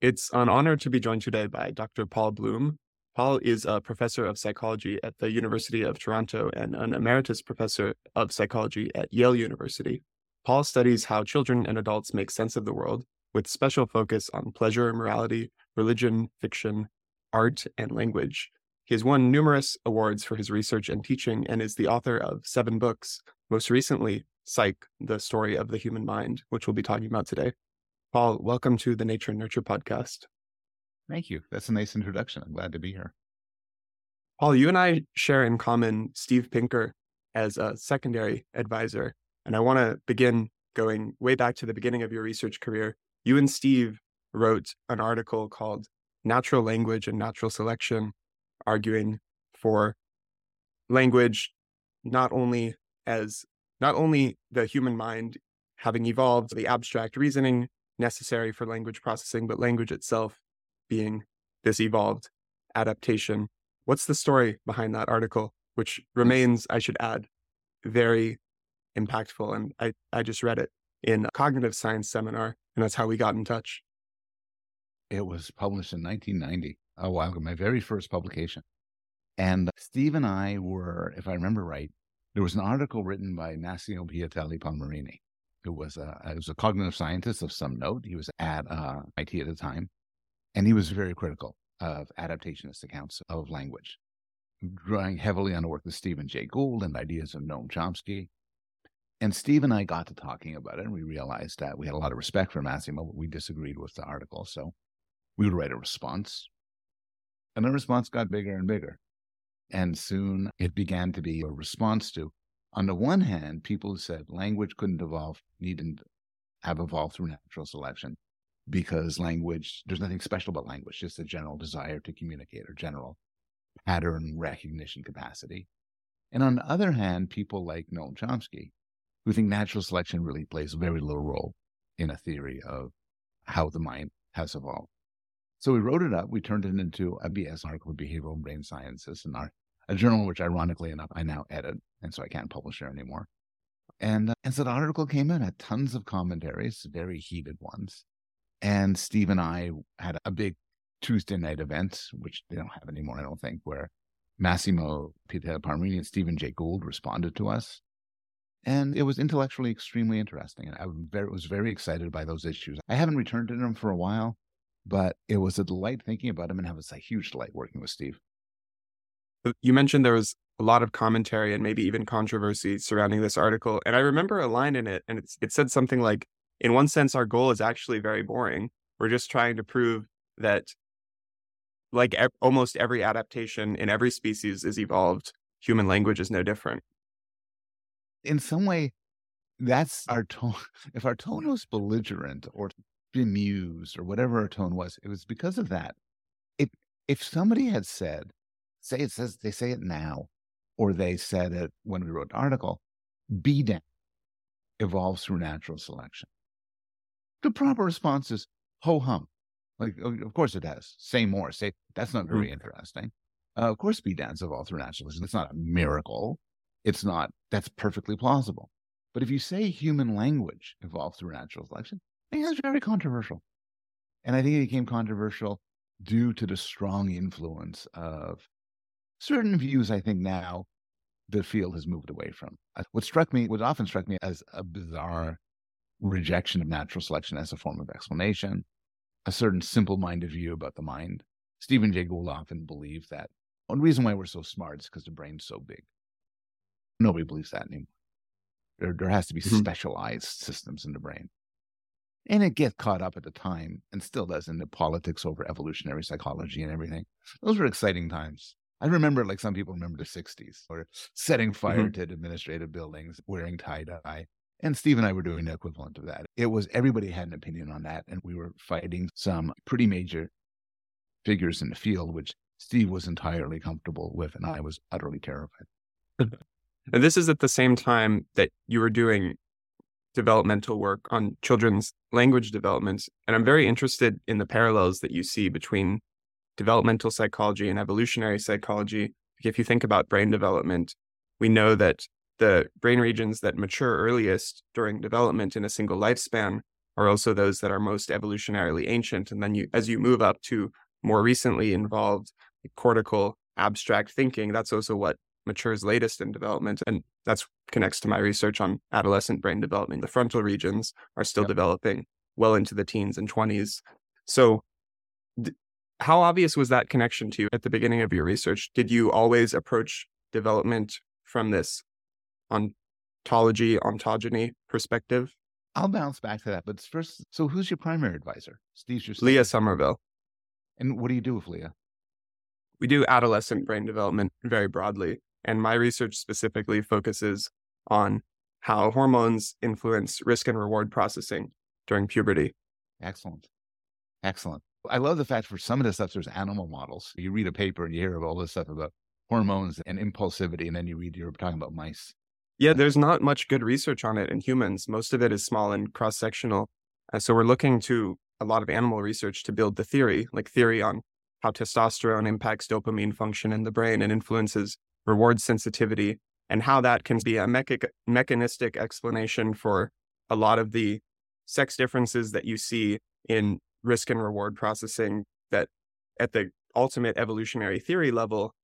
It's an honor to be joined today by Dr. Paul Bloom. Paul is a professor of psychology at the University of Toronto and an emeritus professor of psychology at Yale University. Paul studies how children and adults make sense of the world, with special focus on pleasure, morality, religion, fiction, art, and language. He has won numerous awards for his research and teaching and is the author of seven books, most recently, Psych, the story of the human mind, which we'll be talking about today. Paul, welcome to the Nature and Nurture podcast. Thank you. That's a nice introduction. I'm glad to be here. Paul, you and I share in common Steve Pinker as a secondary advisor. And I want to begin going way back to the beginning of your research career. You and Steve wrote an article called Natural Language and Natural Selection, arguing for language not only as not only the human mind having evolved the abstract reasoning necessary for language processing, but language itself being this evolved adaptation. What's the story behind that article, which mm. remains, I should add, very impactful? And I, I just read it in a cognitive science seminar, and that's how we got in touch. It was published in 1990, a uh, while ago, my very first publication. And Steve and I were, if I remember right, there was an article written by Massimo Piattelli Palmarini, who was a, uh, was a cognitive scientist of some note. He was at uh, IT at the time, and he was very critical of adaptationist accounts of language, drawing heavily on the work of Stephen Jay Gould and ideas of Noam Chomsky. And Steve and I got to talking about it, and we realized that we had a lot of respect for Massimo, but we disagreed with the article. So we would write a response. And the response got bigger and bigger. And soon it began to be a response to on the one hand, people said language couldn't evolve, needn't have evolved through natural selection because language, there's nothing special about language, just a general desire to communicate or general pattern recognition capacity. And on the other hand, people like Noam Chomsky, who think natural selection really plays very little role in a theory of how the mind has evolved. So we wrote it up. We turned it into a BBS article, Behavioral Brain Sciences, and our a journal which, ironically enough, I now edit, and so I can't publish there anymore. And, uh, and so the article came in, had tons of commentaries, very heated ones. And Steve and I had a big Tuesday night event, which they don't have anymore, I don't think, where Massimo Piattelli Palmarini and Stephen Jay Gould responded to us. And it was intellectually extremely interesting. And I very, was very excited by those issues. I haven't returned to them for a while, but it was a delight thinking about them and it was a huge delight working with Steve. Uh, you mentioned there was a lot of commentary and maybe even controversy surrounding this article. And I remember a line in it, and it said something like, in one sense, our goal is actually very boring. We're just trying to prove that, like e- almost every adaptation in every species is evolved, human language is no different. In some way, that's our tone. If our tone was belligerent or bemused or whatever our tone was, it was because of that. If if somebody had said, say it says they say it now, or they said it when we wrote the article, bee dance evolves through natural selection. The proper response is ho hum. Like, of course it has. Say more. Say that's not very mm. interesting. Uh, of course, bee dances evolve through natural selection. It's not a miracle. It's not. That's perfectly plausible. But if you say human language evolved through natural selection, I think that's very controversial. And I think it became controversial due to the strong influence of certain views I think now the field has moved away from. What struck me, what often struck me as a bizarre rejection of natural selection as a form of explanation, a certain simple minded view about the mind. Stephen Jay Gould often believed that one reason why we're so smart is because the brain's so big. Nobody believes that anymore. There, there has to be mm-hmm. specialized systems in the brain. And it gets caught up at the time and still does in the politics over evolutionary psychology and everything. Those were exciting times. I remember, like some people remember the 60s, or setting fire mm-hmm. to administrative buildings, wearing tie dye. And Steve and I were doing the equivalent of that. It was everybody had an opinion on that. And we were fighting some pretty major figures in the field, which Steve was entirely comfortable with, and I was utterly terrified. and this is at the same time that you were doing developmental work on children's language development. And I'm very interested in the parallels that you see between developmental psychology and evolutionary psychology. If you think about brain development, we know that the brain regions that mature earliest during development in a single lifespan are also those that are most evolutionarily ancient. And then you, as you move up to more recently involved cortical abstract thinking, that's also what matures latest in development. And that's connects to my research on adolescent brain development. The frontal regions are still yep. developing well into the teens and 20s. So, how obvious was that connection to you at the beginning of your research? Did you always approach development from this ontology, ontogeny perspective? I'll bounce back to that. But first, so who's your primary advisor? Steve's your Leah Somerville. And what do you do with Leah? We do adolescent brain development very broadly. And my research specifically focuses on how hormones influence risk and reward processing during puberty. Excellent. Excellent. I love the fact for some of the stuff, there's animal models. You read a paper and you hear all this stuff about hormones and impulsivity, and then you read, you're talking about mice. Yeah, there's not much good research on it in humans. Most of it is small and cross sectional. Uh, so we're looking to a lot of animal research to build the theory, like theory on how testosterone impacts dopamine function in the brain and influences reward sensitivity, and how that can be a mecha- mechanistic explanation for a lot of the sex differences that you see in risk and reward processing that at the ultimate evolutionary theory level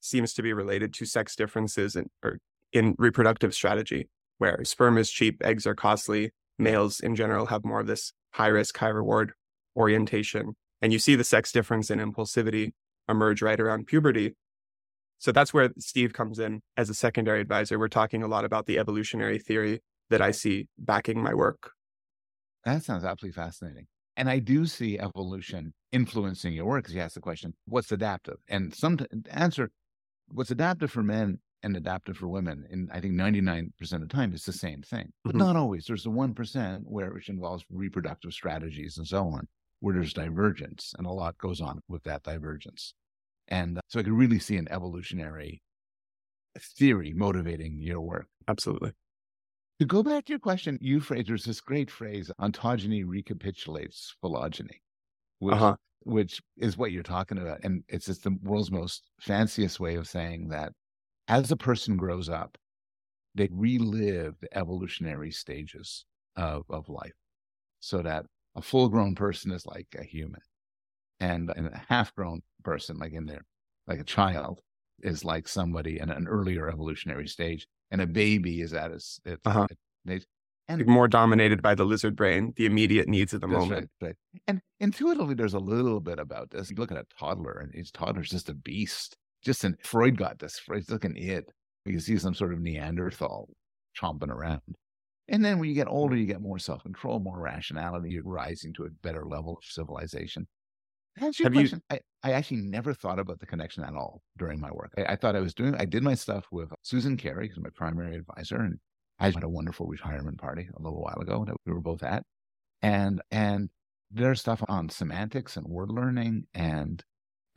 seems to be related to sex differences in, or in reproductive strategy, where sperm is cheap, eggs are costly, males in general have more of this high risk, high reward orientation. And you see the sex difference in impulsivity emerge right around puberty. So that's where Steve comes in as a secondary advisor. We're talking a lot about the evolutionary theory that I see backing my work. That sounds absolutely fascinating. And I do see evolution influencing your work because you ask the question, what's adaptive? And some answer, what's adaptive for men and adaptive for women, and I think 99% of the time, it's the same thing. But mm-hmm. not always. There's the 1% where which involves reproductive strategies and so on, where there's divergence, and a lot goes on with that divergence. And uh, so I could really see an evolutionary theory motivating your work. Absolutely. To go back to your question, you phrased there's this great phrase, ontogeny recapitulates phylogeny, which, uh-huh. which is what you're talking about. And it's just the world's most fanciest way of saying that as a person grows up, they relive the evolutionary stages of, of life so that a full grown person is like a human and, and a half grown person, like in there, like a child, is like somebody in an earlier evolutionary stage and a baby is at its, its, uh-huh. its and more dominated by the lizard brain, the immediate needs of the moment. Right, right. And intuitively, there's a little bit about this. You look at a toddler, and his toddler's just a beast. Just an Freud got this. Freud's looking it. You see some sort of Neanderthal chomping around. And then when you get older, you get more self control, more rationality. You're rising to a better level of civilization. That's your Have question. You... I, I actually never thought about the connection at all during my work. I, I thought I was doing, I did my stuff with Susan Carey, who's my primary advisor, and I had a wonderful retirement party a little while ago that we were both at. And, and there's stuff on semantics and word learning and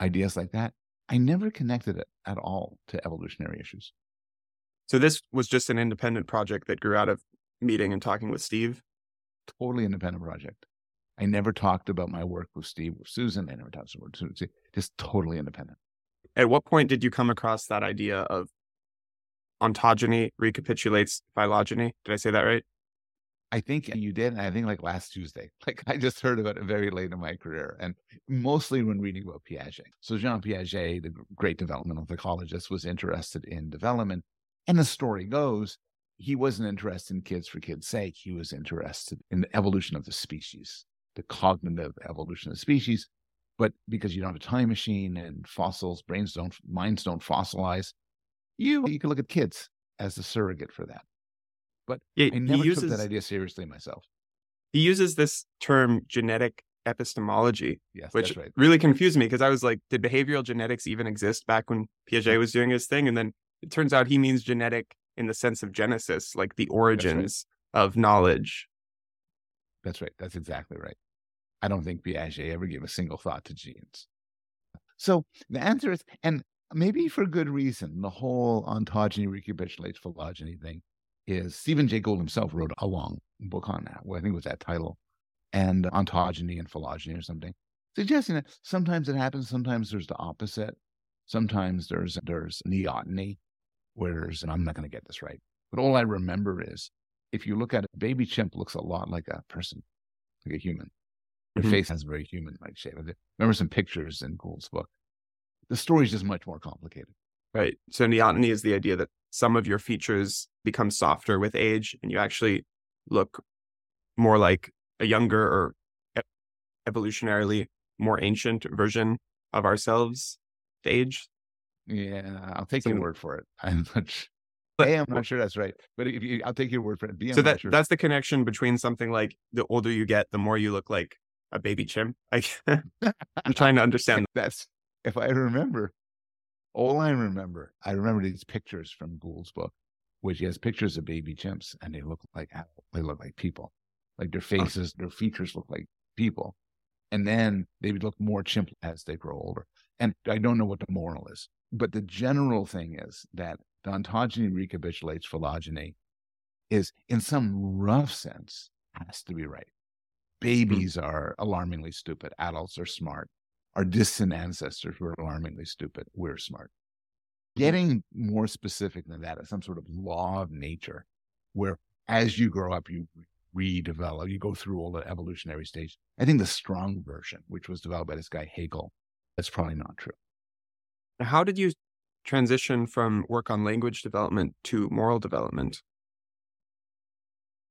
ideas like that. I never connected it at all to evolutionary issues. So this was just an independent project that grew out of meeting and talking with Steve? Totally independent project. I never talked about my work with Steve or Susan. I never talked about Susan. Just totally independent. At what point did you come across that idea of ontogeny recapitulates phylogeny? Did I say that right? I think you did. I think like last Tuesday. Like I just heard about it very late in my career and mostly when reading about Piaget. So Jean Piaget, the great developmental psychologist, was interested in development. And the story goes, he wasn't interested in kids for kids' sake. He was interested in the evolution of the species the cognitive evolution of the species. But because you don't have a time machine and fossils, brains don't, minds don't fossilize, you you can look at kids as a surrogate for that. But yeah, I never uses, took that idea seriously myself. He uses this term genetic epistemology, yes, which right. really confused me because I was like, did behavioral genetics even exist back when Piaget was doing his thing? And then it turns out he means genetic in the sense of genesis, like the origins right. of knowledge. That's right. That's exactly right. I don't think Piaget ever gave a single thought to genes. So the answer is, and maybe for good reason, the whole ontogeny recapitulates phylogeny thing is Stephen Jay Gould himself wrote a long book on that. Well, I think it was that title, and ontogeny and phylogeny or something, suggesting that sometimes it happens, sometimes there's the opposite. Sometimes there's there's neoteny, where there's, and I'm not going to get this right, but all I remember is if you look at it, baby chimp looks a lot like a person like a human. Their Mhm. face has a very human-like shape. I remember some pictures in Gould's book. The story is just much more complicated. Right. So neoteny is the idea that some of your features become softer with age and you actually look more like a younger or evolutionarily more ancient version of ourselves age. Yeah, I'll take Some- your word for it. I'm not. Sure. But- I'm not sure that's right, but if you, I'll take your word for it. B, so that sure. that's the connection between something like the older you get, the more you look like a baby chimp. I, I'm trying to understand. that's if I remember. All I remember, I remember these pictures from Gould's book, which he has pictures of baby chimps, and they look like they look like people, like their oh. faces, their features look like people, and then they would look more chimp as they grow older. And I don't know what the moral is, but the general thing is that the ontogeny recapitulates phylogeny, is in some rough sense has to be right. Hmm. Babies are alarmingly stupid. Adults are smart our distant ancestors were alarmingly stupid. We're smart. Mm-hmm. Getting more specific than that is some sort of law of nature where as you grow up, you redevelop, you go through all the evolutionary stages. I think the strong version, which was developed by this guy Haeckel, that's probably not true. How did you transition from work on language development to moral development?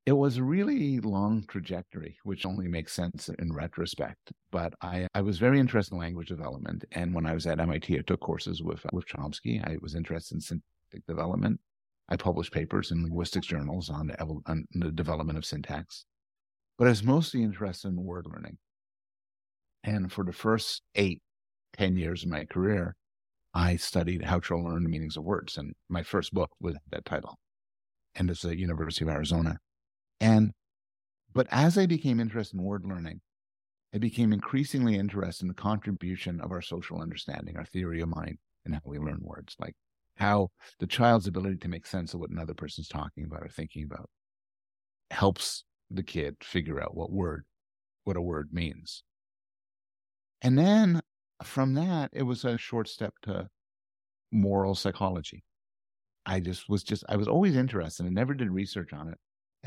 It was a really long trajectory, which only makes sense in retrospect. But I, I was very interested in language development. And when I was at MIT, I took courses with, with Chomsky. I was interested in syntactic development. I published papers in linguistics journals on the, on the development of syntax. But I was mostly interested in word learning. And for the first eight, ten years of my career, I studied how to learn the meanings of words. And my first book was that title. And it's at University of Arizona. And, but as I became interested in word learning, I became increasingly interested in the contribution of our social understanding, our theory of mind, and how we learn words, like how the child's ability to make sense of what another person's talking about or thinking about helps the kid figure out what word, what a word means. And then from that, it was a short step to moral psychology. I just was just, I was always interested and never did research on it.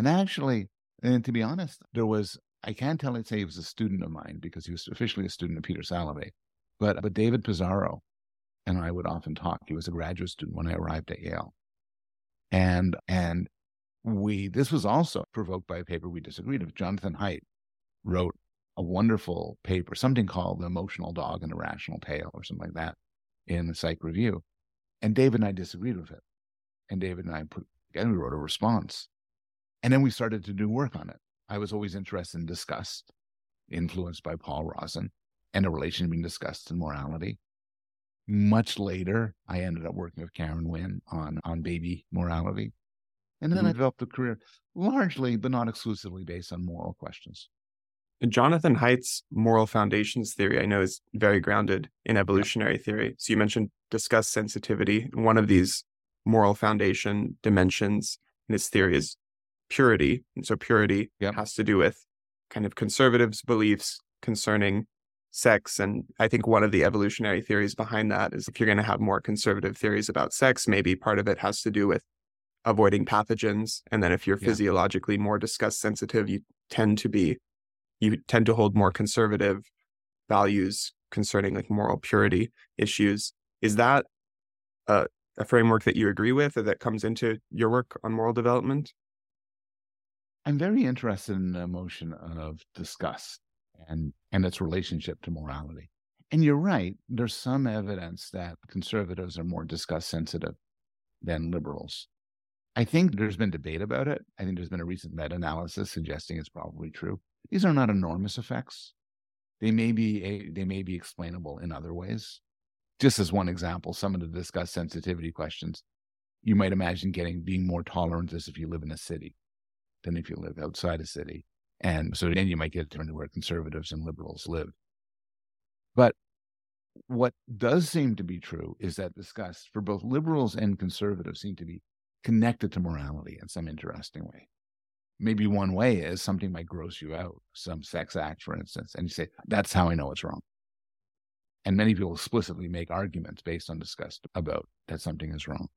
And actually, and to be honest, there was, I can't tell it say he was a student of mine because he was officially a student of Peter Salovey, but, but David Pizarro and I would often talk. He was a graduate student when I arrived at Yale. And, and we, this was also provoked by a paper we disagreed with. Jonathan Haidt wrote a wonderful paper, something called The Emotional Dog and the Rational Tail or something like that in the Psych Review. And David and I disagreed with it. And David and I put, again, we wrote a response. And then we started to do work on it. I was always interested in disgust, influenced by Paul Rozin, and a relation between disgust and morality. Much later, I ended up working with Karen Wynn on, on baby morality. And then I Mhm. developed a career largely, but not exclusively, based on moral questions. Jonathan Haidt's moral foundations theory, I know, is very grounded in evolutionary theory. So you mentioned disgust sensitivity. One of these moral foundation dimensions in his theory is purity. And so purity Yep. has to do with kind of conservatives' beliefs concerning sex. And I think one of the evolutionary theories behind that is if you're going to have more conservative theories about sex, maybe part of it has to do with avoiding pathogens. And then if you're Yeah. physiologically more disgust sensitive, you tend to be you tend to hold more conservative values concerning like moral purity issues. Is that a, a framework that you agree with or that comes into your work on moral development? I'm very interested in the emotion of disgust and and its relationship to morality. And you're right, there's some evidence that conservatives are more disgust sensitive than liberals. I think there's been debate about it. I think there's been a recent meta-analysis suggesting it's probably true. These are not enormous effects. They may be a, they may be explainable in other ways. Just as one example, some of the disgust sensitivity questions, you might imagine getting being more tolerant as if you live in a city than if you live outside a city. And so then you might get to where conservatives and liberals live. But what does seem to be true is that disgust for both liberals and conservatives seem to be connected to morality in some interesting way. Maybe one way is something might gross you out, some sex act, for instance, and you say, that's how I know it's wrong. And many people explicitly make arguments based on disgust about that something is wrong.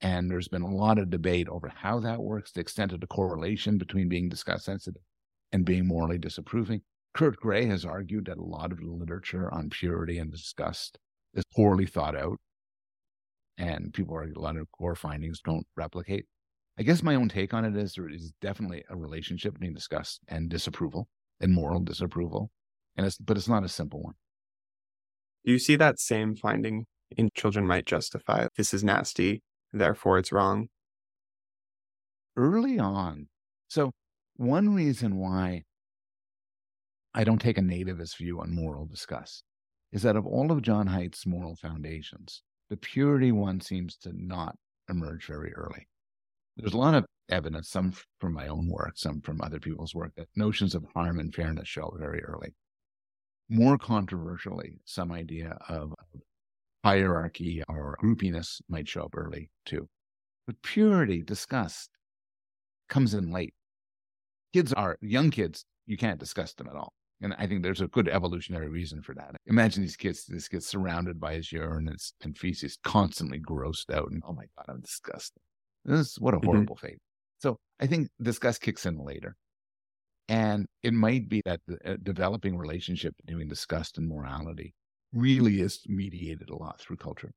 And there's been a lot of debate over how that works, the extent of the correlation between being disgust sensitive and being morally disapproving. Kurt Gray has argued that a lot of the literature on purity and disgust is poorly thought out, and people argue a lot of core findings don't replicate. I guess my own take on it is there is definitely a relationship between disgust and disapproval and moral disapproval, and it's but it's not a simple one. Do you see that same finding in children might justify this is nasty, therefore it's wrong? Early on, so one reason why I don't take a nativist view on moral disgust is that of all of John Haidt's moral foundations, the purity one seems to not emerge very early. There's a lot of evidence, some from my own work, some from other people's work, that notions of harm and fairness show up very early. More controversially, some idea of hierarchy or groupiness might show up early too. But purity, disgust, comes in late. Kids are young kids, you can't discuss them at all. And I think there's a good evolutionary reason for that. Imagine these kids, this gets surrounded by his urine and feces, constantly grossed out. And oh my God, I'm disgusted. This is what a mm-hmm. horrible mm-hmm. fate. So I think disgust kicks in later. And it might be that the uh, developing relationship between disgust and morality really is mediated a lot through culture.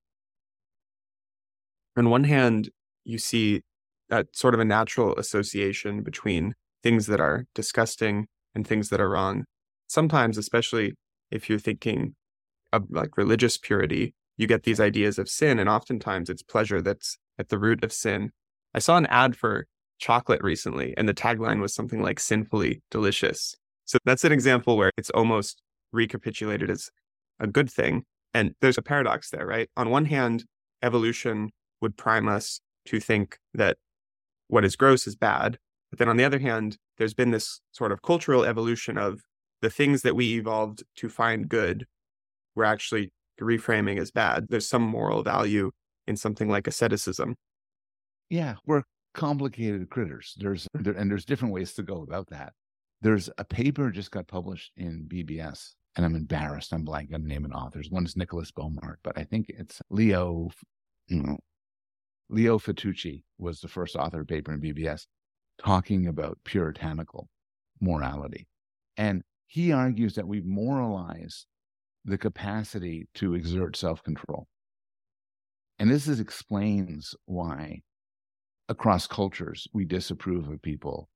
On one hand, you see that sort of a natural association between things that are disgusting and things that are wrong sometimes, especially if you're thinking of like religious purity, you get these ideas of sin, and oftentimes it's pleasure that's at the root of sin. I saw an ad for chocolate recently, and the tagline was something like sinfully delicious. So that's an example where it's almost recapitulated as a good thing. And there's a paradox there, right? On one hand, evolution would prime us to think that what is gross is bad. But then on the other hand, there's been this sort of cultural evolution of the things that we evolved to find good we're actually reframing as bad. There's some moral value in something like asceticism. Yeah, we're complicated critters. There's mm. there, and there's different ways to go about that. There's a paper just got published in BBS, and I'm embarrassed. I'm blanking on name of authors. One is Nicolas Baumard, but I think it's Leo. Leo Fitouchi was the first author of paper in BBS talking about puritanical morality. And he argues that we moralize the capacity to exert self control. And this is, explains why across cultures we disapprove of people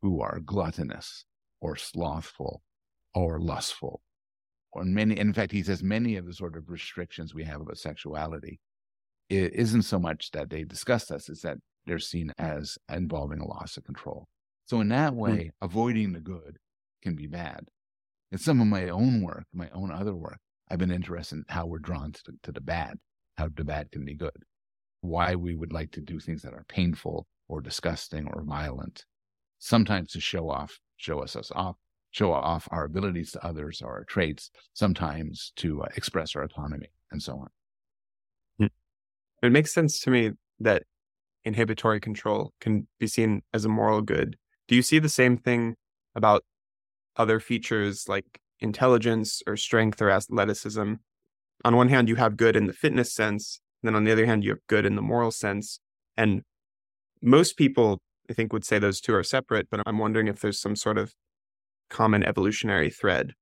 who are gluttonous or slothful or lustful. Or many, in fact, he says many of the sort of restrictions we have about sexuality it isn't so much that they disgust us, it's that they're seen as involving a loss of control. So, in that hmm. way, mm. avoiding the good can be bad. In some of my own work, my own other work, I've been interested in how we're drawn to the, to the bad, how the bad can be good, why we would like to do things that are painful or disgusting or violent, sometimes to show off, show us, us off, show off our abilities to others or our traits, sometimes to uh, express our autonomy, and so on. Hmm. It makes sense to me that inhibitory control can be seen as a moral good. Do you see the same thing about other features like intelligence or strength or athleticism. On one hand, you have good in the fitness sense. then on the other hand, you have good in the moral sense. And most people, I think, would say those two are separate, but I'm wondering if there's some sort of common evolutionary thread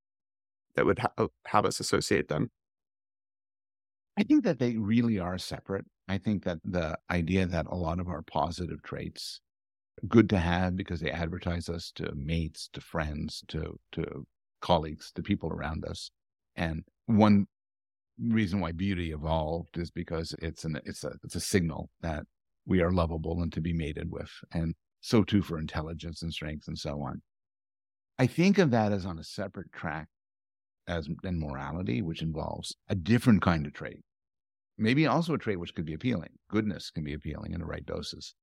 that would ha- uh, have us associate them. I think that they really are separate. I think that the idea that a lot of our positive traits good to have because they advertise us to mates, to friends, to to colleagues, to people around us. And one reason why beauty evolved is because it's an it's a it's a signal that we are lovable and to be mated with. And so too for intelligence and strength and so on. I think of that as on a separate track as than morality, which involves a different kind of trait. Maybe also a trait which could be appealing. Goodness can be appealing in the right doses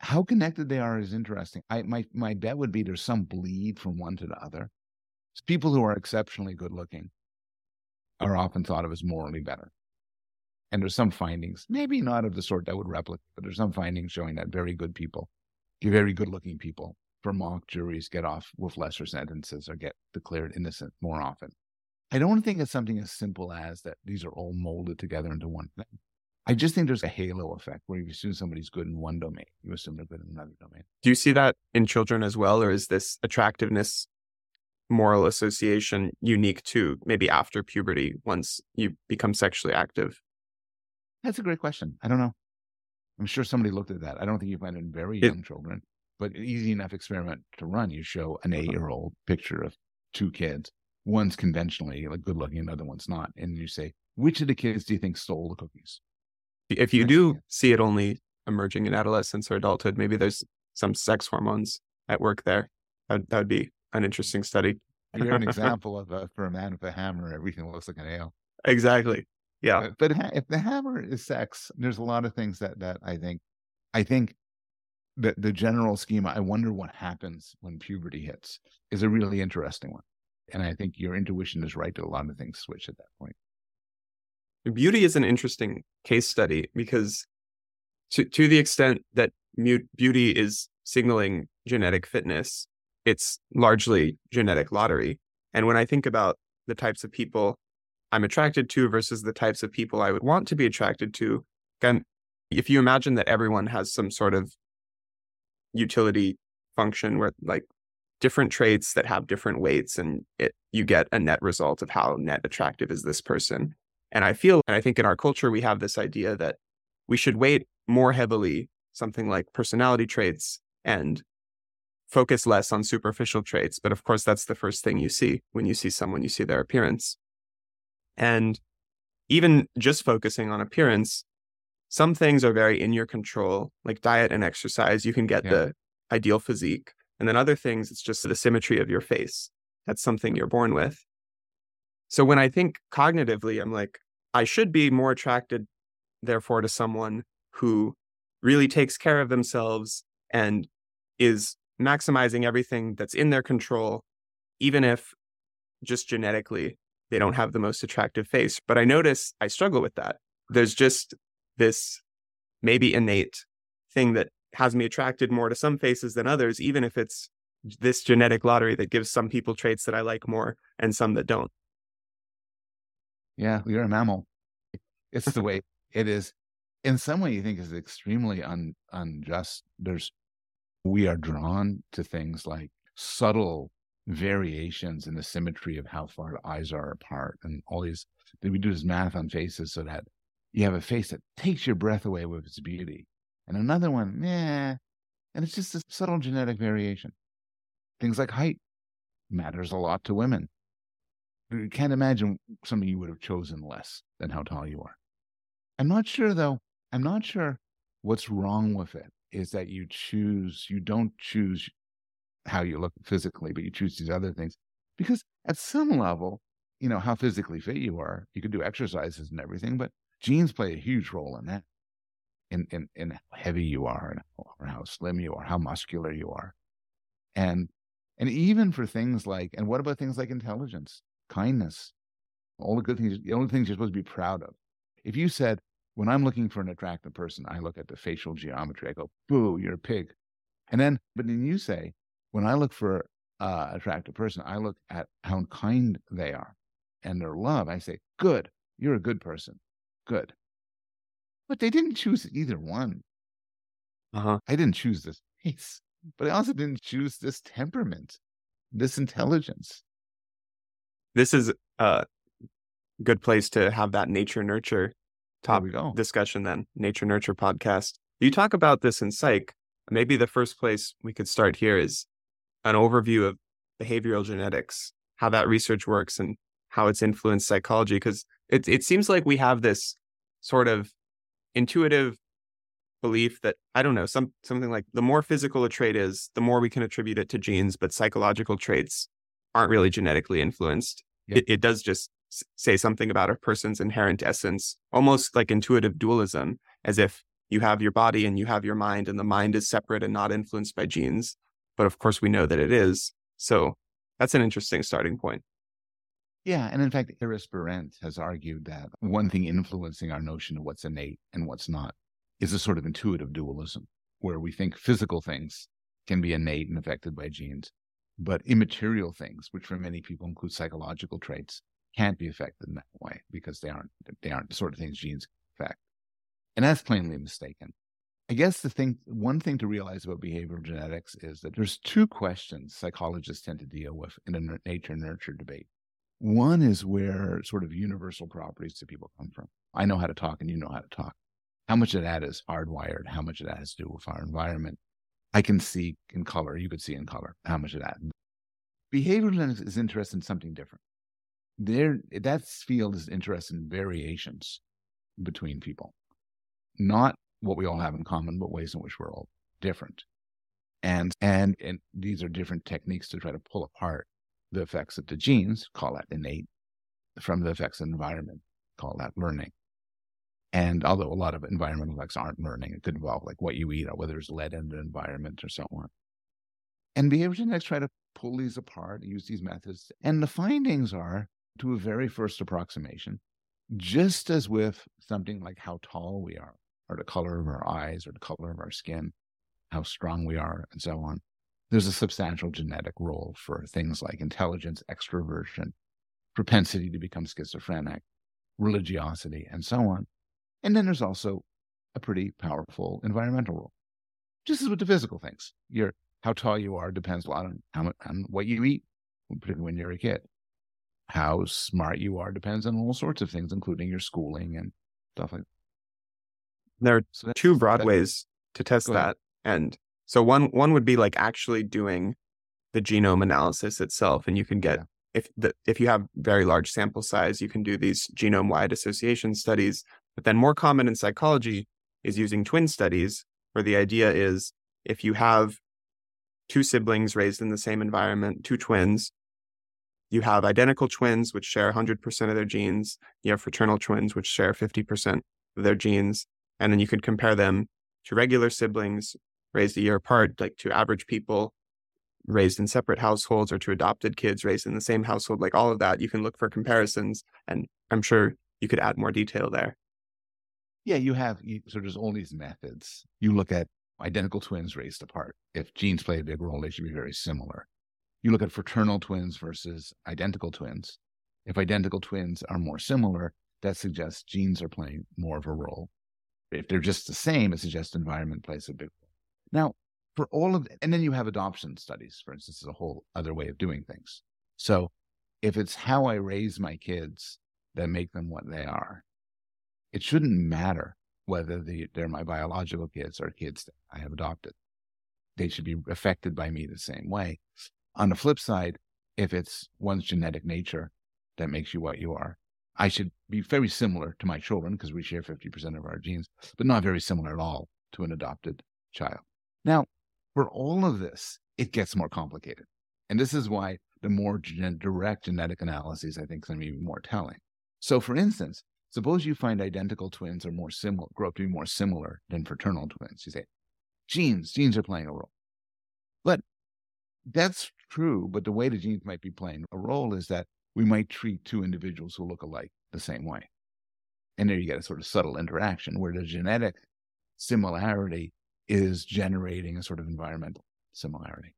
how connected they are is interesting. I my my bet would be there's some bleed from one to the other. people who are exceptionally good looking are often thought of as morally better. And there's some findings, maybe not of the sort that would replicate, but there's some findings showing that very good people, very good looking people for mock juries get off with lesser sentences or get declared innocent more often. I don't think it's something as simple as that these are all molded together into one thing. I just think there's a halo effect where you assume somebody's good in one domain, you assume they're good in another domain. Do you see that in children as well, or is this attractiveness moral association unique to maybe after puberty once you become sexually active? That's a great question. I don't know. I'm sure somebody looked at that. I don't think you find it in very young it, children, but easy enough experiment to run. You show an uh-huh. eight year old picture of two kids. One's conventionally like good looking, another one's not. And you say, which of the kids do you think stole the cookies? If you do see it only emerging in adolescence or adulthood, maybe there's some sex hormones at work there. That, would be an interesting study. You're an example of a, for a man with a hammer, everything looks like a nail. Exactly. Yeah. But, but if the hammer is sex, there's a lot of things that that I think, I think the the general schema. I wonder what happens when puberty hits is a really interesting one, and I think your intuition is right that a lot of things switch at that point. Beauty is an interesting case study because, to to the extent that beauty is signaling genetic fitness, it's largely genetic lottery. And when I think about the types of people I'm attracted to versus the types of people I would want to be attracted to, again, if you imagine that everyone has some sort of utility function where like different traits that have different weights and it you get a net result of how net attractive is this person. And I feel and I think in our culture we have this idea that we should weight more heavily something like personality traits and focus less on superficial traits. But of course, that's the first thing you see when you see someone, you see their appearance. And even just focusing on appearance, some things are very in your control, like diet and exercise. You can get yeah. the ideal physique. And then other things, it's just the symmetry of your face. That's something you're born with. So when I think cognitively, I'm like, I should be more attracted, therefore, to someone who really takes care of themselves and is maximizing everything that's in their control, even if just genetically they don't have the most attractive face. But I notice I struggle with that. There's just this maybe innate thing that has me attracted more to some faces than others, even if it's this genetic lottery that gives some people traits that I like more and some that don't. Yeah, you're a mammal. It's the way it is. In some way, you think is extremely un, unjust. There's we are drawn to things like subtle variations in the symmetry of how far the eyes are apart and all these we do this math on faces so that you have a face that takes your breath away with its beauty and another one yeah and it's just a subtle genetic variation things like height matters a lot to women you can't imagine something you would have chosen less than how tall you are i'm not sure though i'm not sure what's wrong with it is that you choose, you don't choose how you look physically, but you choose these other things. Because at some level, you know, how physically fit you are, you can do exercises and everything, but genes play a huge role in that. In, in, in how heavy you are and or how slim you are, how muscular you are. And and even for things like, and what about things like intelligence, kindness, all the good things, the only things you're supposed to be proud of. If you said, when I'm looking for an attractive person, I look at the facial geometry. I go, boo, you're a pig. And then, but then you say, when I look for uh, attractive person, I look at how kind they are and their love. I say, good, you're a good person. Good. But they didn't choose either one. Uh-huh. I didn't choose this face, but I also didn't choose this temperament, this intelligence. This is a good place to have that nature nurture top discussion then, nature nurture podcast. You talk about this in psych. Maybe the first place we could start here is an overview of behavioral genetics, how that research works and how it's influenced psychology. Because it, it seems like we have this sort of intuitive belief that I don't know, some something like the more physical a trait is, the more we can attribute it to genes, but psychological traits aren't really genetically influenced. It, it does just say something about a person's inherent essence, almost like intuitive dualism, as if you have your body and you have your mind, and the mind is separate and not influenced by genes. But of course, we know that it is. So that's an interesting starting point. Yeah. And in fact, Iris Berent has argued that one thing influencing our notion of what's innate and what's not is a sort of intuitive dualism, where we think physical things can be innate and affected by genes, but immaterial things, which for many people include psychological traits, can't be affected in that way because they aren't they aren't the sort of things genes affect. And that's plainly mistaken. I guess the thing, one thing to realize about behavioral genetics is that there's two questions psychologists tend to deal with in a nature nurture debate. One is where sort of universal properties do people come from? I know how to talk and you know how to talk. How much of that is hardwired? How much of that has to do with our environment? I can see in color. You could see in color. How much of that? Behavioral genetics is interested in something different. There, that field is interested in variations between people, not what we all have in common, but ways in which we're all different. And, and, and these are different techniques to try to pull apart the effects of the genes, call that innate, from the effects of environment, call that learning. And although a lot of environmental effects aren't learning, it could involve like what you eat or whether there's lead in the environment or so on. And behavior genetics try to pull these apart, use these methods. And the findings are, to a very first approximation, just as with something like how tall we are, or the color of our eyes or the color of our skin, how strong we are, and so on. There's a substantial genetic role for things like intelligence, extroversion, propensity to become schizophrenic, religiosity, and so on. And then there's also a pretty powerful environmental role. Just as with the physical things, your how tall you are depends a lot on how on what you eat, particularly when you're a kid. How smart you are depends on all sorts of things, including your schooling and stuff like that. There are so two broad ways to test that. And so one one would be like actually doing the genome analysis itself. And you can get yeah. if the if you have very large sample size, you can do these genome wide association studies. But then more common in psychology is using twin studies, where the idea is if you have two siblings raised in the same environment, two twins, you have identical twins, which share 100% of their genes. You have fraternal twins, which share 50% of their genes and then you could compare them to regular siblings raised a year apart, like to average people raised in separate households or to adopted kids raised in the same household, like all of that. You can look for comparisons, and I'm sure you could add more detail there. Yeah, you have so there's all these methods. You look at identical twins raised apart. If genes play a big role, they should be very similar. You look at fraternal twins versus identical twins. If identical twins are more similar, that suggests genes are playing more of a role. If they're just the same, it suggests environment plays a big role. Now, for all of, and then you have adoption studies, for instance, is a whole other way of doing things. So if it's how I raise my kids that make them what they are, it shouldn't matter whether the, they're my biological kids or kids that I have adopted. They should be affected by me the same way. On the flip side, if it's one's genetic nature that makes you what you are, I should be very similar to my children because we share 50% of our genes, but not very similar at all to an adopted child. Now, for all of this, it gets more complicated. And this is why the more gen- direct genetic analyses, I think, is going to be more telling. So, for instance, suppose you find identical twins are more similar, grow up to be more similar than fraternal twins. You say, genes, genes are playing a role. But that's true. But the way the genes might be playing a role is that we might treat two individuals who look alike the same way. And there you get a sort of subtle interaction where the genetic similarity is generating a sort of environmental similarity.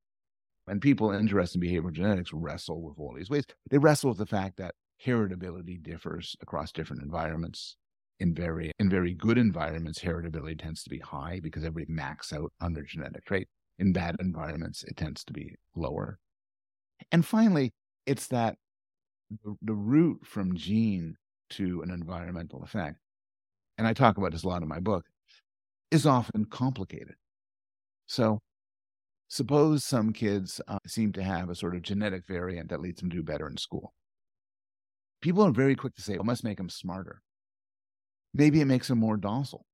And people interested in behavioral genetics wrestle with all these ways. They wrestle with the fact that heritability differs across different environments. In very in very good environments, heritability tends to be high because everybody max out on their genetic trait. In bad environments, it tends to be lower. And finally, it's that the, the route from gene to an environmental effect, and I talk about this a lot in my book, is often complicated. So, suppose some kids uh, seem to have a sort of genetic variant that leads them to do better in school. People are very quick to say, it must make them smarter. Maybe it makes them more docile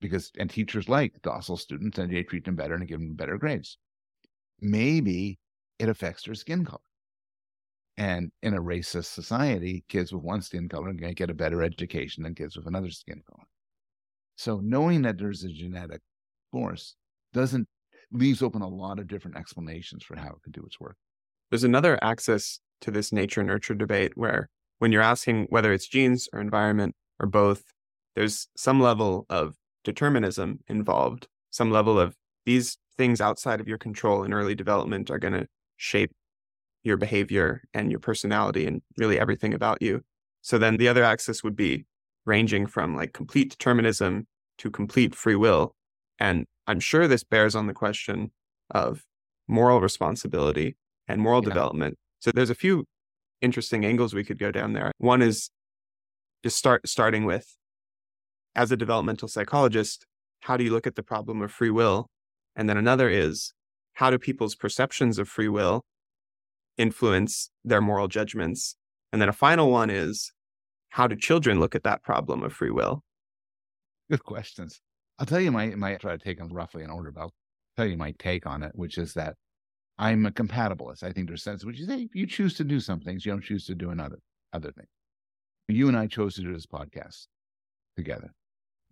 because, and teachers like docile students and they treat them better and give them better grades. Maybe it affects their skin color. And in a racist society, kids with one skin color get a better education than kids with another skin color. So knowing that there's a genetic force doesn't leaves open a lot of different explanations for how it could do its work. There's another axis to this nature nurture debate where when you're asking whether it's genes or environment or both, there's some level of determinism involved, some level of these things outside of your control in early development are going to shape your behavior and your personality and really everything about you. So then the other axis would be ranging from like complete determinism to complete free will. And I'm sure this bears on the question of moral responsibility and moral yeah. development. So there's a few interesting angles we could go down there. One is just start starting with as a developmental psychologist, how do you look at the problem of free will? And then another is how do people's perceptions of free will influence their moral judgments? And then a final one is how do children look at that problem of free will? Good questions. I'll tell you my my try to take them roughly in order, but I'll tell you my take on it, which is that I'm a compatibilist. I think there's sense which you say you choose to do some things, you don't choose to do another other thing. You and I chose to do this podcast together.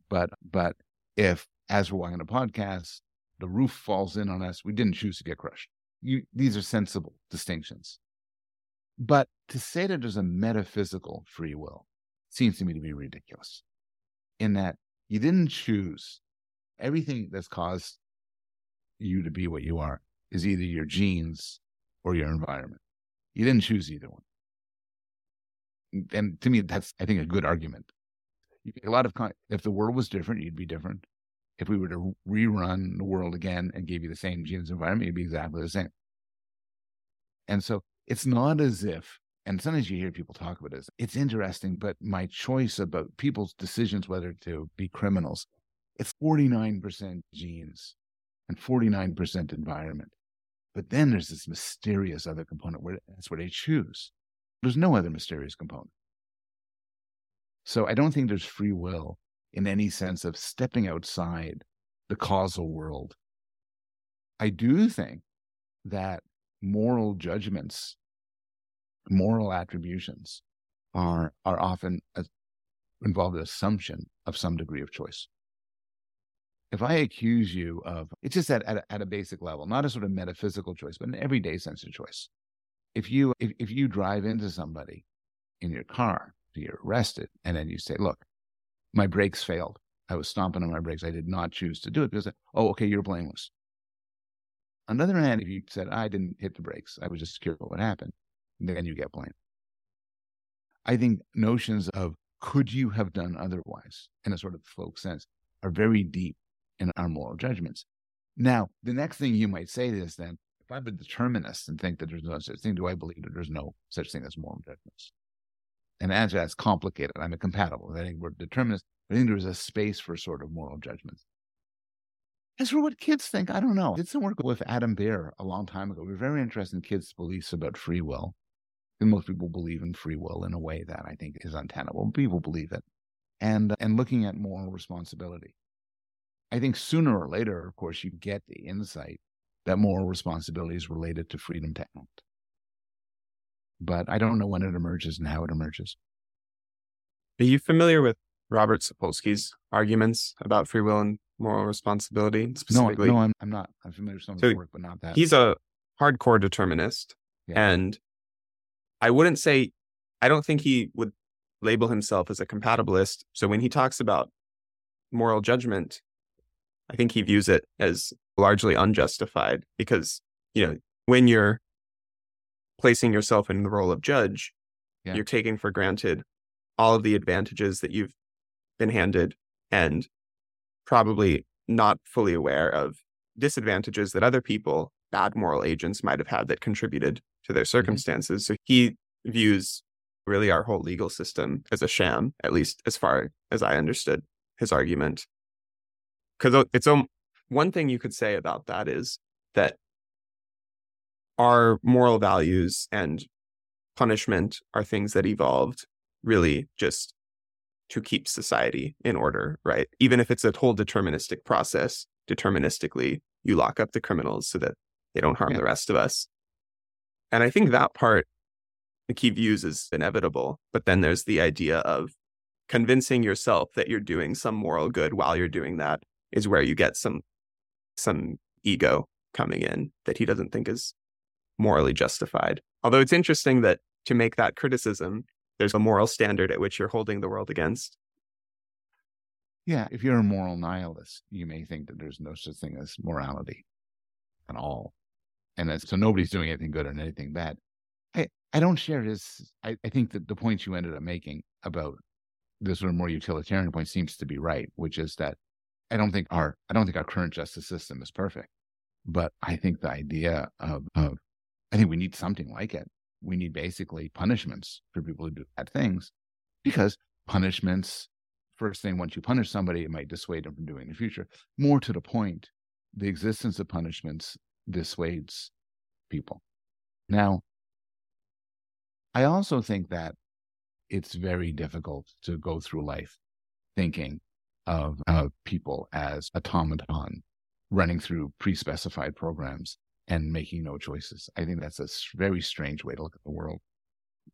But but if as we're walking a podcast, the roof falls in on us, we didn't choose to get crushed. You, these are sensible distinctions. But to say that there's a metaphysical free will seems to me to be ridiculous. In that you didn't choose everything that's caused you to be what you are is either your genes or your environment. You didn't choose either one. And to me, that's, I think, a good argument. A lot of, con- if the world was different, you'd be different. If we were to rerun the world again and give you the same genes environment, you'd be exactly the same. And so it's not as if, and sometimes you hear people talk about this, it's interesting, but my choice about people's decisions whether to be criminals, it's 49% genes and 49% environment. But then there's this mysterious other component where that's where they choose. There's no other mysterious component. So I don't think there's free will in any sense of stepping outside the causal world. I do think that moral judgments, moral attributions are are often uh, a, involve the assumption of some degree of choice if I accuse you of, it's just at, at, a, at a basic level, not a sort of metaphysical choice, but an everyday sense of choice. If you, if, if you drive into somebody in your car, you're arrested, and then you say, look, my brakes failed. I was stomping on my brakes. I did not choose to do it because, oh, okay, you're blameless. On the other hand, if you said, I didn't hit the brakes, I was just curious what would happen, then you get blamed. I think notions of could you have done otherwise in a sort of folk sense are very deep in our moral judgments. Now, the next thing you might say is then, if I'm a determinist and think that there's no such thing, do I believe that there's no such thing as moral judgments? And answer that's complicated. I'm a compatible. I think we're determinists. I think there's a space for sort of moral judgments. As for what kids think, I don't know. I did some work with Adam Bear a long time ago. We are very interested in kids' beliefs about free will. And most people believe in free will in a way that I think is untenable. People believe it. And, and looking at moral responsibility. I think sooner or later, of course, you get the insight that moral responsibility is related to freedom to act. But I don't know when it emerges and how it emerges. Are you familiar with Robert Sapolsky's arguments about free will and moral responsibility specifically? No, no I'm, I'm not. I'm familiar with some of his work, but not that. He's a hardcore determinist. Yeah. And I wouldn't say, I don't think he would label himself as a compatibilist. So when he talks about moral judgment, I think he views it as largely unjustified because, you know, when you're placing yourself in the role of judge, yeah. you're taking for granted all of the advantages that you've been handed and probably not fully aware of disadvantages that other people, bad moral agents, might have had that contributed to their mm-hmm. circumstances. Mm-hmm. So he views really our whole legal system as a sham, at least as far as I understood his argument because it's um, one thing you could say about that is that our moral values and punishment are things that evolved really just to keep society in order, right? Even if it's a whole deterministic process, deterministically, you lock up the criminals so that they don't harm yeah. the rest of us. And I think that part, the key views is inevitable. But then there's the idea of convincing yourself that you're doing some moral good while you're doing that is where you get some some ego coming in that he doesn't think is morally justified. Although it's interesting that to make that criticism, there's a moral standard at which you're holding the world against. Yeah, if you're a moral nihilist, you may think that there's no such thing as morality at all. And so nobody's doing anything good or anything bad. I, I don't share his I, I think that the points you ended up making about the sort of more utilitarian point seems to be right, which is that I don't think our I don't think our current justice system is perfect, but I think the idea of, of I think we need something like it. We need basically punishments for people who do bad things, because punishments. First thing, once you punish somebody, it might dissuade them from doing in the future. More to the point, the existence of punishments dissuades people. Now, I also think that it's very difficult to go through life thinking of, people as automaton running through pre-specified programs and making no choices. I think that's a very strange way to look at the world.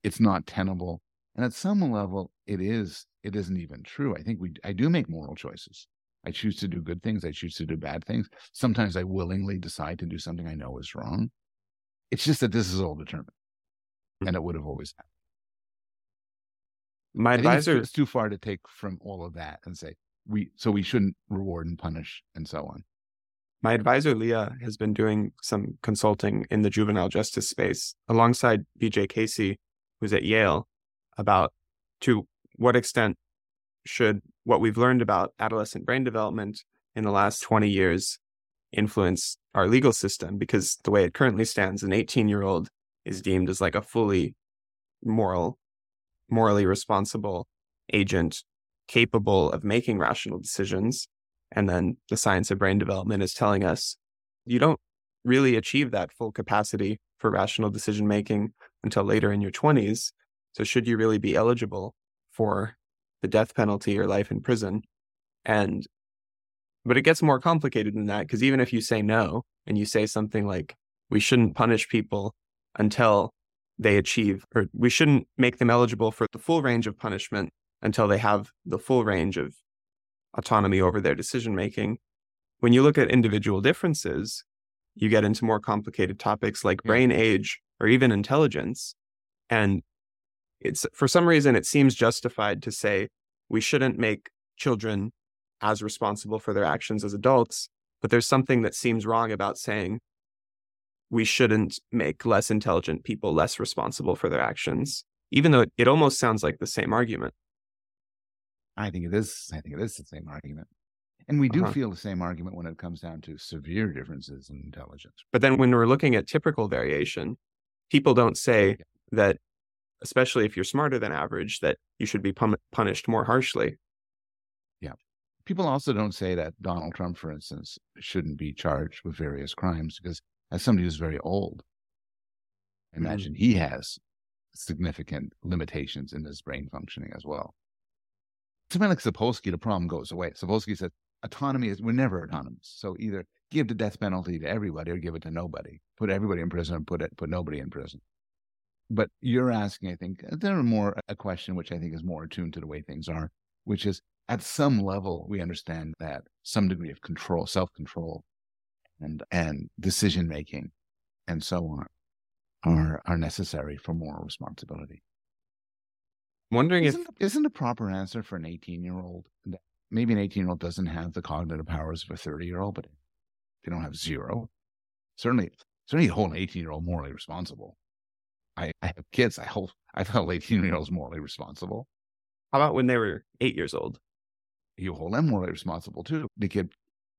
It's not tenable. And at some level, it is, it isn't even true. I think we, I do make moral choices. I choose to do good things. I choose to do bad things. Sometimes I willingly decide to do something I know is wrong. It's just that this is all determined and mm-hmm. it would have always happened. My advisor it's too far to take from all of that and say we so we shouldn't reward and punish and so on. My advisor Leah has been doing some consulting in the juvenile justice space alongside BJ Casey, who's at Yale, about to what extent should what we've learned about adolescent brain development in the last 20 years influence our legal system because the way it currently stands an 18 year old is deemed as like a fully moral morally responsible agent capable of making rational decisions. And then the science of brain development is telling us you don't really achieve that full capacity for rational decision making until later in your 20s. So, should you really be eligible for the death penalty or life in prison? And, but it gets more complicated than that because even if you say no and you say something like, we shouldn't punish people until they achieve, or we shouldn't make them eligible for the full range of punishment until they have the full range of autonomy over their decision making. When you look at individual differences, you get into more complicated topics like brain age or even intelligence. And it's for some reason, it seems justified to say we shouldn't make children as responsible for their actions as adults. But there's something that seems wrong about saying we shouldn't make less intelligent people less responsible for their actions, even though it, it almost sounds like the same argument. I think it is. I think it is the same argument. And we do uh-huh. feel the same argument when it comes down to severe differences in intelligence. But then when we're looking at typical variation, people don't say that, especially if you're smarter than average, that you should be pun- punished more harshly. Yeah. People also don't say that Donald Trump, for instance, shouldn't be charged with various crimes because as somebody who's very old, I mm-hmm. imagine mm-hmm. he has significant limitations in his brain functioning as well. Something like Sapolsky, the problem goes away. Sapolsky said autonomy is we're never autonomous. So either give the death penalty to everybody or give it to nobody. Put everybody in prison and put it put nobody in prison. But you're asking, I think, uh, there are more a question which I think is more attuned to the way things are, which is at some level we understand that some degree of control, self control and and decision making and so on are are necessary for moral responsibility. I'm wondering isn't, if isn't the proper answer for an 18 year old maybe an 18 year old doesn't have the cognitive powers of a 30 year old, but they don't have zero. Certainly, certainly hold an 18 year old morally responsible. I, I have kids. I hold I hold 18 year olds morally responsible. How about when they were eight years old? You hold them morally responsible too. The kid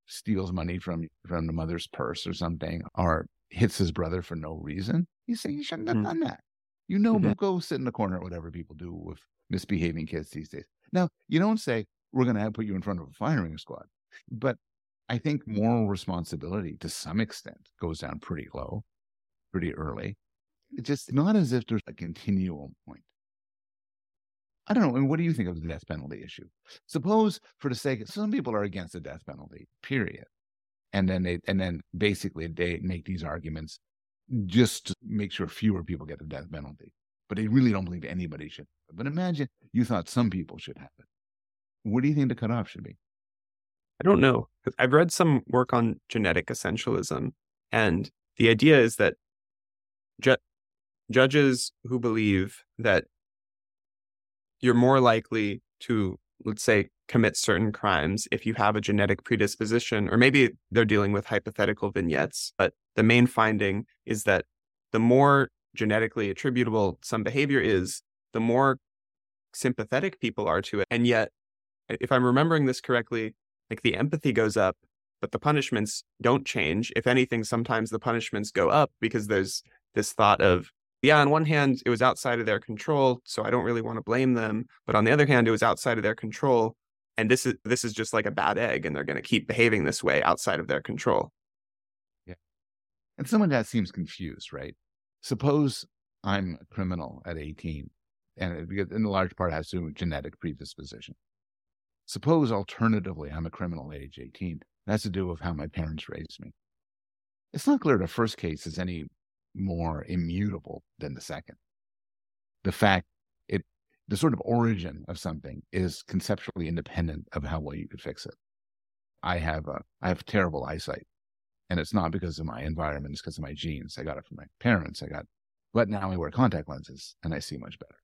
steals money from from the mother's purse or something, or hits his brother for no reason, you say you shouldn't have mm-hmm. done that. You know, mm-hmm. go sit in the corner, whatever people do with misbehaving kids these days. Now, you don't say we're going to put you in front of a firing squad, but I think moral responsibility to some extent goes down pretty low, pretty early. It's just not as if there's a continual point. I don't know. Mean, what do you think of the death penalty issue? Suppose, for the sake, of, some people are against the death penalty, period, and then they and then basically they make these arguments just to make sure fewer people get the death penalty, but they really don't believe anybody should. But imagine you thought some people should have it. What do you think the cutoff should be? I don't know. I've read some work on genetic essentialism, and the idea is that judges who believe that you're more likely to, let's say, commit certain crimes if you have a genetic predisposition, or maybe they're dealing with hypothetical vignettes. But the main finding is that the more genetically attributable some behavior is, the more sympathetic people are to it. And yet, if I'm remembering this correctly, like the empathy goes up, but the punishments don't change. If anything, sometimes the punishments go up because there's this thought of, yeah, on one hand, it was outside of their control, so I don't really want to blame them. But on the other hand, it was outside of their control. And this is this is just like a bad egg, and they're going to keep behaving this way outside of their control. Yeah. And someone that seems confused, right? Suppose I'm a criminal at 18, and it, in a large part has to do genetic predisposition. Suppose alternatively, I'm a criminal at age 18. That's to do with how my parents raised me. It's not clear the first case is any more immutable than the second. The fact it the sort of origin of something is conceptually independent of how well you could fix it. I have a I have terrible eyesight. And it's not because of my environment, it's because of my genes. I got it from my parents. I got but now I wear contact lenses and I see much better.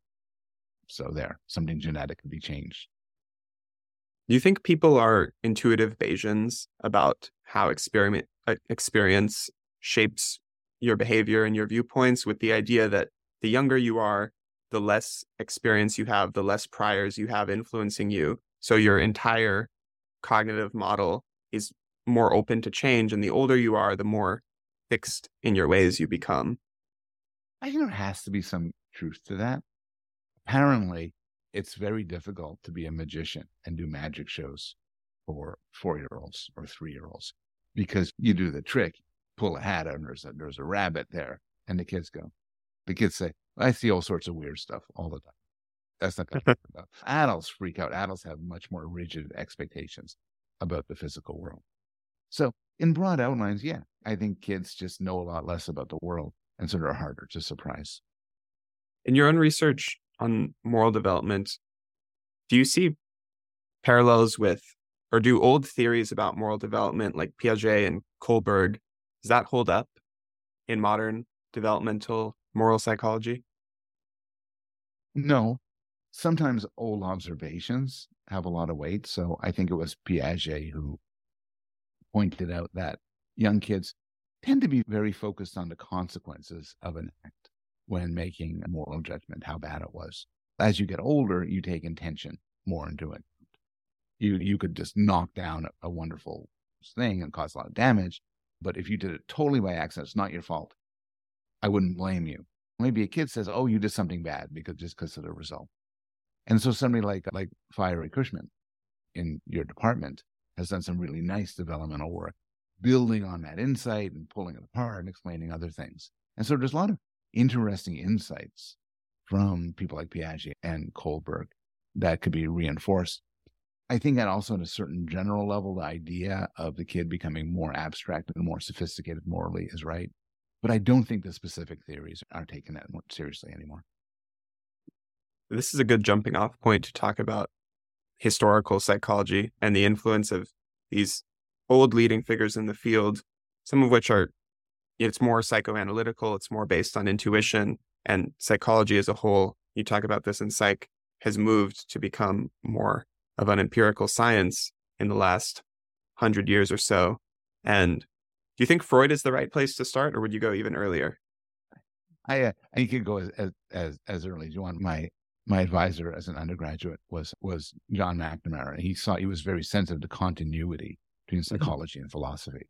So there, something genetic could be changed. Do you think people are intuitive Bayesians about how experiment uh, experience shapes your behavior and your viewpoints with the idea that the younger you are, the less experience you have, the less priors you have influencing you. So your entire cognitive model is more open to change. And the older you are, the more fixed in your ways you become. I think there has to be some truth to that. Apparently, it's very difficult to be a magician and do magic shows for four year olds or three year olds because you do the trick, pull a hat out, and there's a, there's a rabbit there. And the kids go, the kids say, I see all sorts of weird stuff all the time. That's not about. Adults freak out. Adults have much more rigid expectations about the physical world. So, in broad outlines, yeah, I think kids just know a lot less about the world and so they're harder to surprise. In your own research on moral development, do you see parallels with, or do old theories about moral development like Piaget and Kohlberg, does that hold up in modern developmental moral psychology? No. Sometimes old observations have a lot of weight. So I think it was Piaget who pointed out that young kids tend to be very focused on the consequences of an act when making a moral judgment, how bad it was. As you get older, you take intention more into it. You you could just knock down a, a wonderful thing and cause a lot of damage, but if you did it totally by accident, it's not your fault. I wouldn't blame you. Maybe a kid says, "Oh, you did something bad because just because of the result." And so somebody like like Fiery Cushman in your department has done some really nice developmental work, building on that insight and pulling it apart and explaining other things. And so there's a lot of interesting insights from people like Piaget and Kohlberg that could be reinforced. I think that also, at a certain general level, the idea of the kid becoming more abstract and more sophisticated morally is right. But I don't think the specific theories are taken that seriously anymore. This is a good jumping off point to talk about historical psychology and the influence of these old leading figures in the field, some of which are it's more psychoanalytical, it's more based on intuition and psychology as a whole. You talk about this in psych has moved to become more of an empirical science in the last hundred years or so. And do you think Freud is the right place to start, or would you go even earlier? I uh, I could go as as as early as you want. My my advisor as an undergraduate was was John Macnamara. and He saw he was very sensitive to continuity between mm-hmm. psychology and philosophy.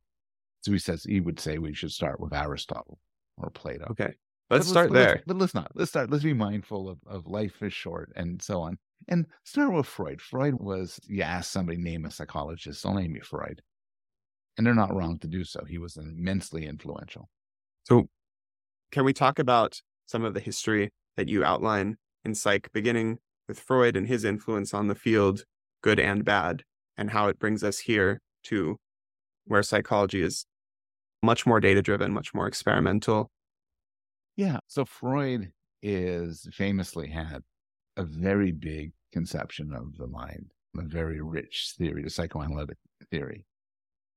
So he says he would say we should start with Aristotle or Plato. Okay. Let's but start let's, there. But let's not. Let's start. Let's be mindful of, of life is short and so on. And start with Freud. Freud was, you ask somebody, name a psychologist, they'll name you Freud. And they're not wrong to do so. He was immensely influential. So, can we talk about some of the history that you outline in psych, beginning with Freud and his influence on the field, good and bad, and how it brings us here to where psychology is much more data driven, much more experimental. Yeah. So Freud is famously had a very big conception of the mind, a very rich theory, the psychoanalytic theory.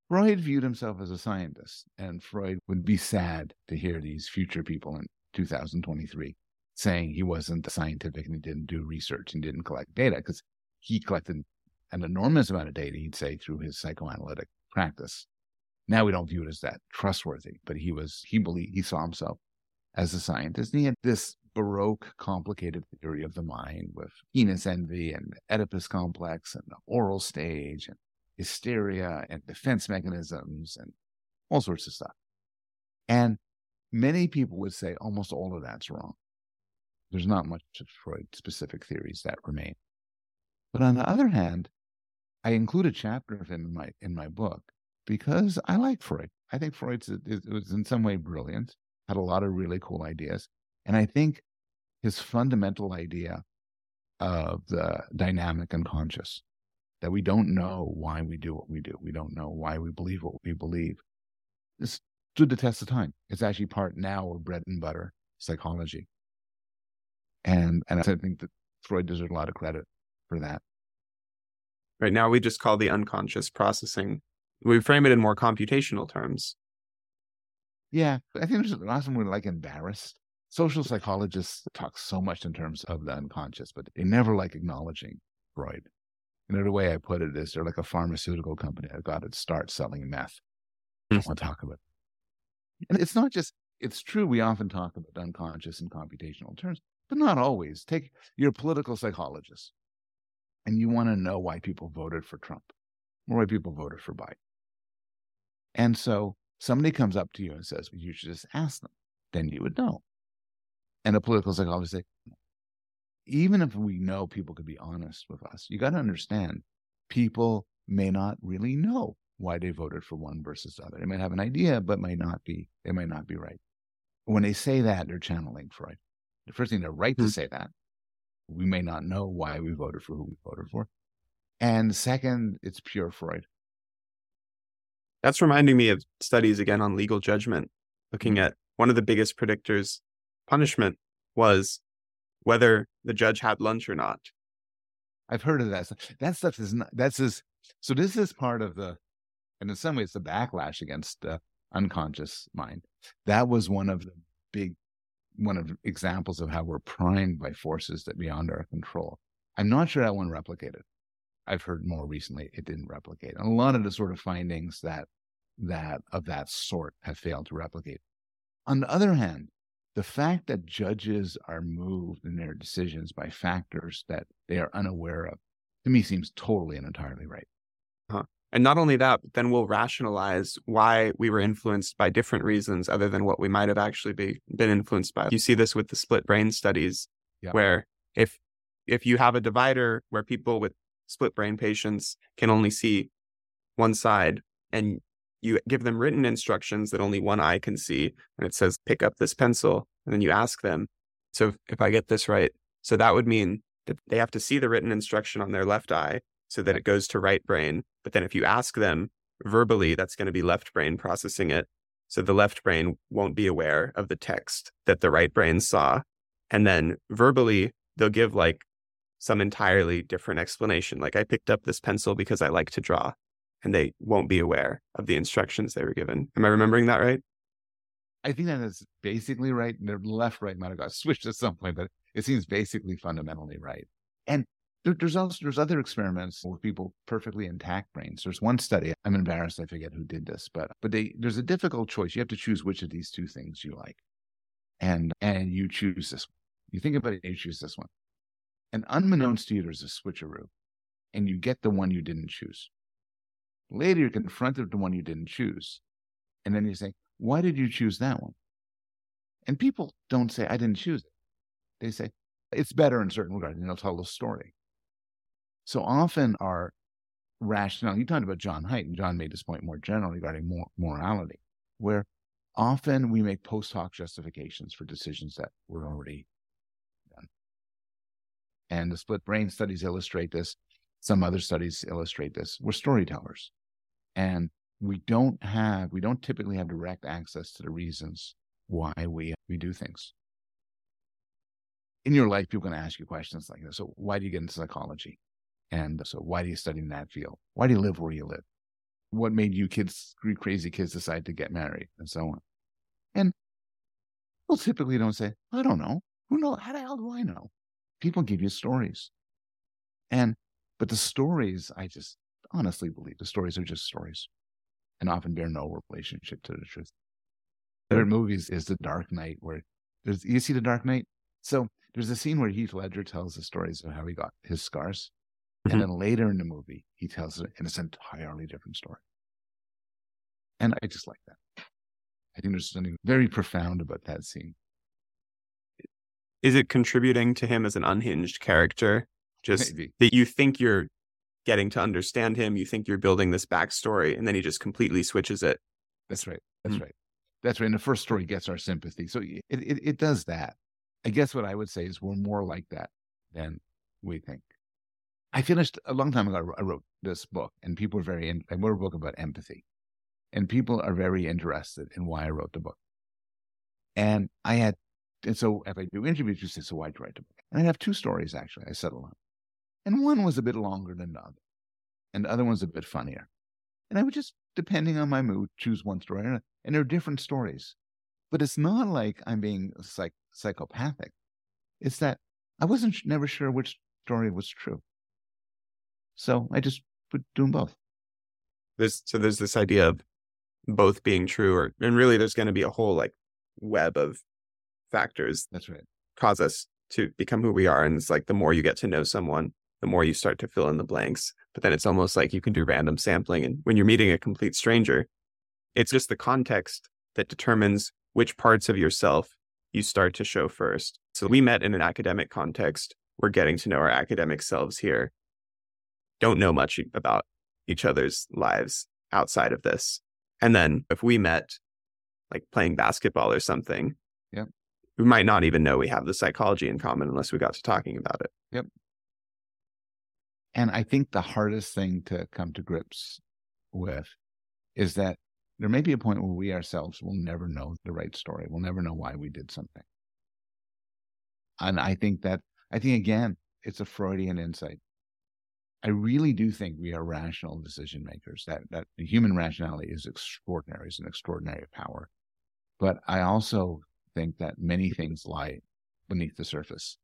Freud viewed himself as a scientist, and Freud would be sad to hear these future people in 2023 saying he wasn't scientific and he didn't do research and didn't collect data because he collected an enormous amount of data, he'd say, through his psychoanalytic practice. Now we don't view it as that trustworthy, but he was, he believed, he saw himself as a scientist. And he had this Baroque, complicated theory of the mind with penis envy and Oedipus complex and the oral stage and hysteria and defense mechanisms and all sorts of stuff. And many people would say almost all of that's wrong. There's not much of Freud specific theories that remain. But on the other hand, I include a chapter of him in my in my book because I like Freud. I think Freud was in some way brilliant, had a lot of really cool ideas, and I think his fundamental idea of the dynamic unconscious that we don't know why we do what we do, we don't know why we believe what we believe, this stood the test of time. It's actually part now of bread and butter psychology, and and I think that Freud deserves a lot of credit for that. Right now, we just call the unconscious processing. We frame it in more computational terms. Yeah, I think there's often we're like embarrassed. Social psychologists talk so much in terms of the unconscious, but they never like acknowledging Freud. Another way I put it is they're like a pharmaceutical company that got to start selling meth. I don't mm. want to talk about it. And it's not just, it's true, we often talk about unconscious in computational terms, but not always. Take your political psychologist and you want to know why people voted for Trump or why people voted for Biden. And so somebody comes up to you and says, well, you should just ask them. Then you would know. And a political psychologist say, even if we know people could be honest with us, you got to understand people may not really know why they voted for one versus the other. They might have an idea, but might not be, they might not be right. When they say that, they're channeling Freud. The first thing they're right to hmm. say that we may not know why we voted for who we voted for. And second, it's pure Freud. That's reminding me of studies again on legal judgment, looking mm-hmm. at one of the biggest predictors punishment was whether the judge had lunch or not. I've heard of that. That stuff is not, that's is, so this is part of the, and in some ways, the backlash against the unconscious mind. That was one of the big one of examples of how we're primed by forces that beyond our control. I'm not sure that one replicated. I've heard more recently it didn't replicate. And a lot of the sort of findings that that of that sort have failed to replicate. On the other hand, the fact that judges are moved in their decisions by factors that they are unaware of, to me seems totally and entirely right. Huh. And not only that, but then we'll rationalize why we were influenced by different reasons other than what we might have actually be, been influenced by. You see this with the split brain studies, yep. where if if you have a divider where people with split brain patients can only see one side and you give them written instructions that only one eye can see and it says pick up this pencil and then you ask them so if i get this right so that would mean that they have to see the written instruction on their left eye so that it goes to right brain. But then if you ask them verbally, that's going to be left brain processing it. So the left brain won't be aware of the text that the right brain saw. And then verbally, they'll give like some entirely different explanation. Like I picked up this pencil because I like to draw, and they won't be aware of the instructions they were given. Am I remembering that right? I think that is basically right. The left right might have got switched at some point, but it seems basically fundamentally right. And there, there's also there's other experiments with people perfectly intact brains. There's one study. I'm embarrassed. I forget who did this, but but they, there's a difficult choice. You have to choose which of these two things you like, and and you choose this. You think about it. You choose this one. And unbeknownst to you, there's a switcheroo, and you get the one you didn't choose. Later, you're confronted with the one you didn't choose, and then you say, "Why did you choose that one?" And people don't say, "I didn't choose it." They say, "It's better in certain regards," and they'll tell the story. So often our rationale, you talked about Jon Haidt, and Jon made this point more generally regarding mor- morality, where often we make post hoc justifications for decisions that were already done. And the split brain studies illustrate this. Some other studies illustrate this. We're storytellers. And we don't have, we don't typically have direct access to the reasons why we, we do things. In your life, people are going to ask you questions like this. So, why do you get into psychology? And so, why do you study in that field? Why do you live where you live? What made you kids, crazy kids, decide to get married, and so on? And people typically don't say, "I don't know. Who knows? How the hell do I know?" People give you stories, and but the stories, I just honestly believe the stories are just stories, and often bear no relationship to the truth. There are movies is The Dark Knight, where there's you see The Dark Knight. So there's a scene where Heath Ledger tells the stories of how he got his scars. Mhm. And then later in the movie, he tells it, and it's an entirely different story. And I just like that. I think there's something very profound about that scene. Is it contributing to him as an unhinged character? Just Maybe. that you think you're getting to understand him, you think you're building this backstory, and then he just completely switches it. That's right. That's Mm. right. That's right. And the first story gets our sympathy. So it, it, it does that. I guess what I would say is we're more like that than we think. I finished a long time ago. I wrote- this book, and people are very. In, I wrote a book about empathy, and people are very interested in why I wrote the book. And I had, and so if I do interviews, you say, "So why'd you write the book?" And I have two stories actually. I settled on, and one was a bit longer than the other, and the other one's a bit funnier. And I would just, depending on my mood, choose one story, and and they're different stories. But it's not like I'm being psych- psychopathic. It's that I wasn't sh- never sure which story was true. So I just put doing both. There's so there's this idea of both being true, or and really there's going to be a whole like web of factors That's right. cause us to become who we are. And it's like the more you get to know someone, the more you start to fill in the blanks. But then it's almost like you can do random sampling. And when you're meeting a complete stranger, it's just the context that determines which parts of yourself you start to show first. So we met in an academic context. We're getting to know our academic selves here. Don't know much about each other's lives outside of this. And then if we met like playing basketball or something, Yep. we might not even know we have the psychology in common unless we got to talking about it. And I think the hardest thing to come to grips with is that there may be a point where we ourselves will never know the right story. We'll never know why we did something. And I think that, I think again, it's a Freudian insight. I really do think we are rational decision makers, that, that human rationality is extraordinary, is an extraordinary power. But I also think that many things lie beneath the surface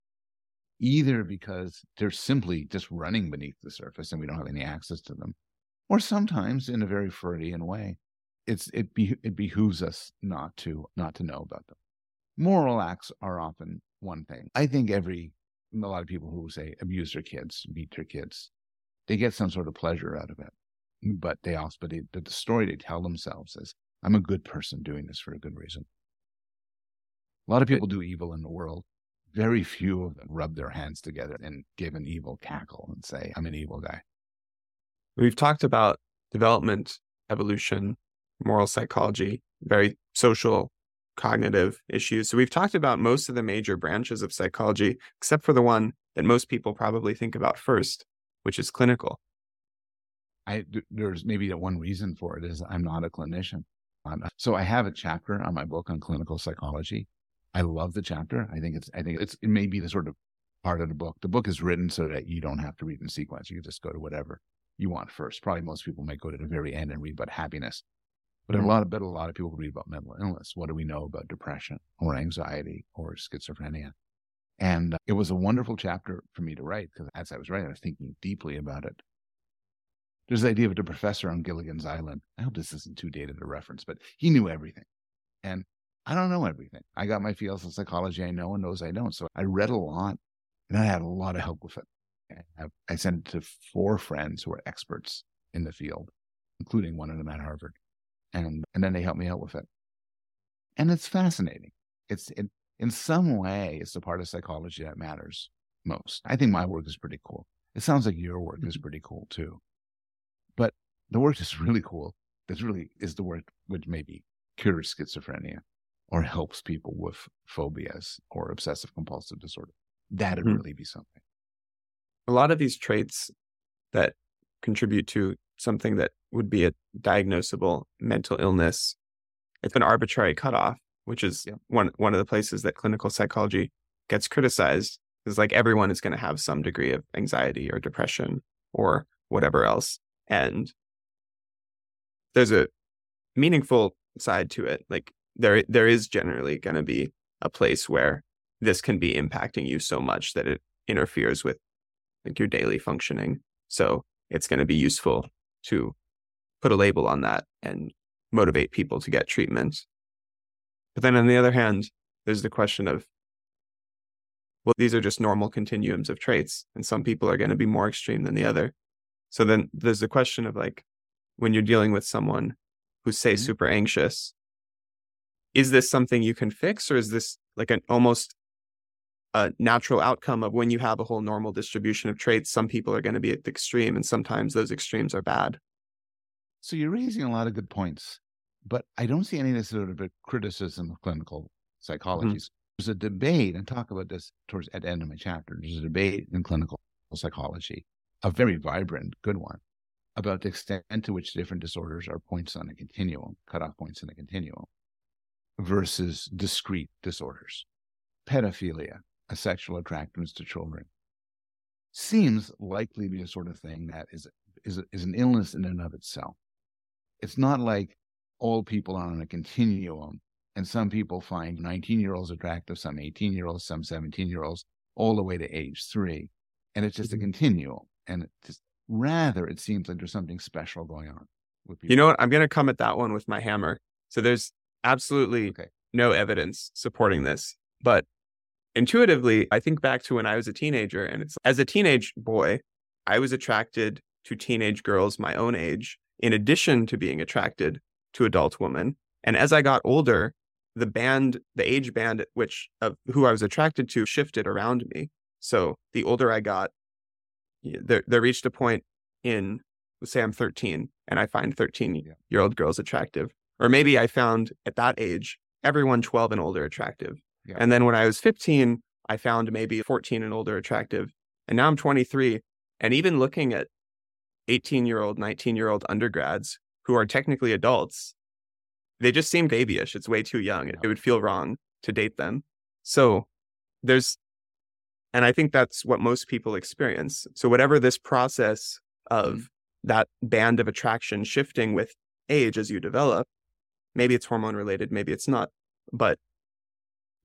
either because they're simply just running beneath the surface and we don't have any access to them, or sometimes in a very Freudian way, it's it be it behooves us not to not to know about them. Moral acts are often one thing. I think every a lot of people who say abuse their kids, beat their kids, they get some sort of pleasure out of it. But they also, but they, the story they tell themselves is, "I'm a good person doing this for a good reason." A lot of people do evil in the world very few of them rub their hands together and give an evil cackle and say, I'm an evil guy. We've talked about development, evolution, moral psychology, very social, cognitive issues. So we've talked about most of the major branches of psychology, except for the one that most people probably think about first, which is clinical. I, there's maybe the one reason for it is I'm not a clinician. So I have a chapter on my book on clinical psychology. I love the chapter. I think it's, I think it's, it may be the sort of part of the book. The book is written so that you don't have to read in sequence. You can just go to whatever you want first. Probably most people might go to the very end and read about happiness. But a mm-hmm. lot of, but a lot of people read about mental illness. What do we know about depression or anxiety or schizophrenia? And uh, it was a wonderful chapter for me to write because as I was writing, I was thinking deeply about it. There's the idea of the professor on Gilligan's Island. I hope this isn't too dated a reference, but he knew everything. And I don't know everything. I got my fields of psychology I know and those I don't. So I read a lot and I had a lot of help with it. I, sent it to four friends who are experts in the field, including one of them at Harvard. And, and then they helped me out with it. And it's fascinating. It's it, in some way, it's the part of psychology that matters most. I think my work is pretty cool. It sounds like your work is mm-hmm. pretty cool too. But the work is really cool. This really is the work which maybe cures schizophrenia or helps people with phobias or obsessive compulsive disorder. That'd Mhm. really be something. A lot of these traits that contribute to something that would be a diagnosable mental illness, it's an arbitrary cutoff, which is Yeah. one one of the places that clinical psychology gets criticized. Is like everyone is going to have some degree of anxiety or depression or whatever else. And there's a meaningful side to it. Like there there is generally going to be a place where this can be impacting you so much that it interferes with like your daily functioning. So it's going to be useful to put a label on that and motivate people to get treatment. But then on the other hand, there's the question of well, these are just normal continuums of traits, and some people are going to be more extreme than the other. So then there's the question of like, when you're dealing with someone who's, say, Mhm. super anxious, is this something you can fix, or is this like an almost a natural outcome of when you have a whole normal distribution of traits? Some people are going to be at the extreme, and sometimes those extremes are bad. So you're raising a lot of good points, but I don't see any of this sort of a criticism of clinical mm-hmm. psychology. There's a debate, and talk about this towards at the end of my chapter. There's a debate in clinical psychology, a very vibrant, good one, about the extent to which different disorders are points on a continuum, cutoff points in a continuum, versus discrete disorders. Pedophilia, a sexual attractedness to children, seems likely to be a sort of thing that is is is an illness in and of itself. It's not like all people are on a continuum, and some people find 19 year olds attractive, some 18 year olds, some 17 year olds, all the way to age three, and it's just a Mhm. continuum. And it just rather, it seems like there's something special going on with people. You know what? I'm going to come at that one with my hammer. So there's absolutely Okay. no evidence supporting this. But intuitively, I think back to when I was a teenager, and it's as a teenage boy, I was attracted to teenage girls my own age, in addition to being attracted to adult women. And as I got older, the band, the age band at which of who I was attracted to shifted around me. So the older I got, there, there reached a point in, let's say I'm 13 and I find 13 year old girls attractive. Or maybe I found at that age, everyone 12 and older attractive. Yeah. And then when I was 15, I found maybe 14 and older attractive. And now I'm 23. And even looking at 18 year old, 19 year old undergrads who are technically adults, they just seem babyish. It's way too young. It, it would feel wrong to date them. So there's, and I think that's what most people experience. So whatever this process of mm-hmm. that band of attraction shifting with age as you develop, maybe it's hormone related, maybe it's not. But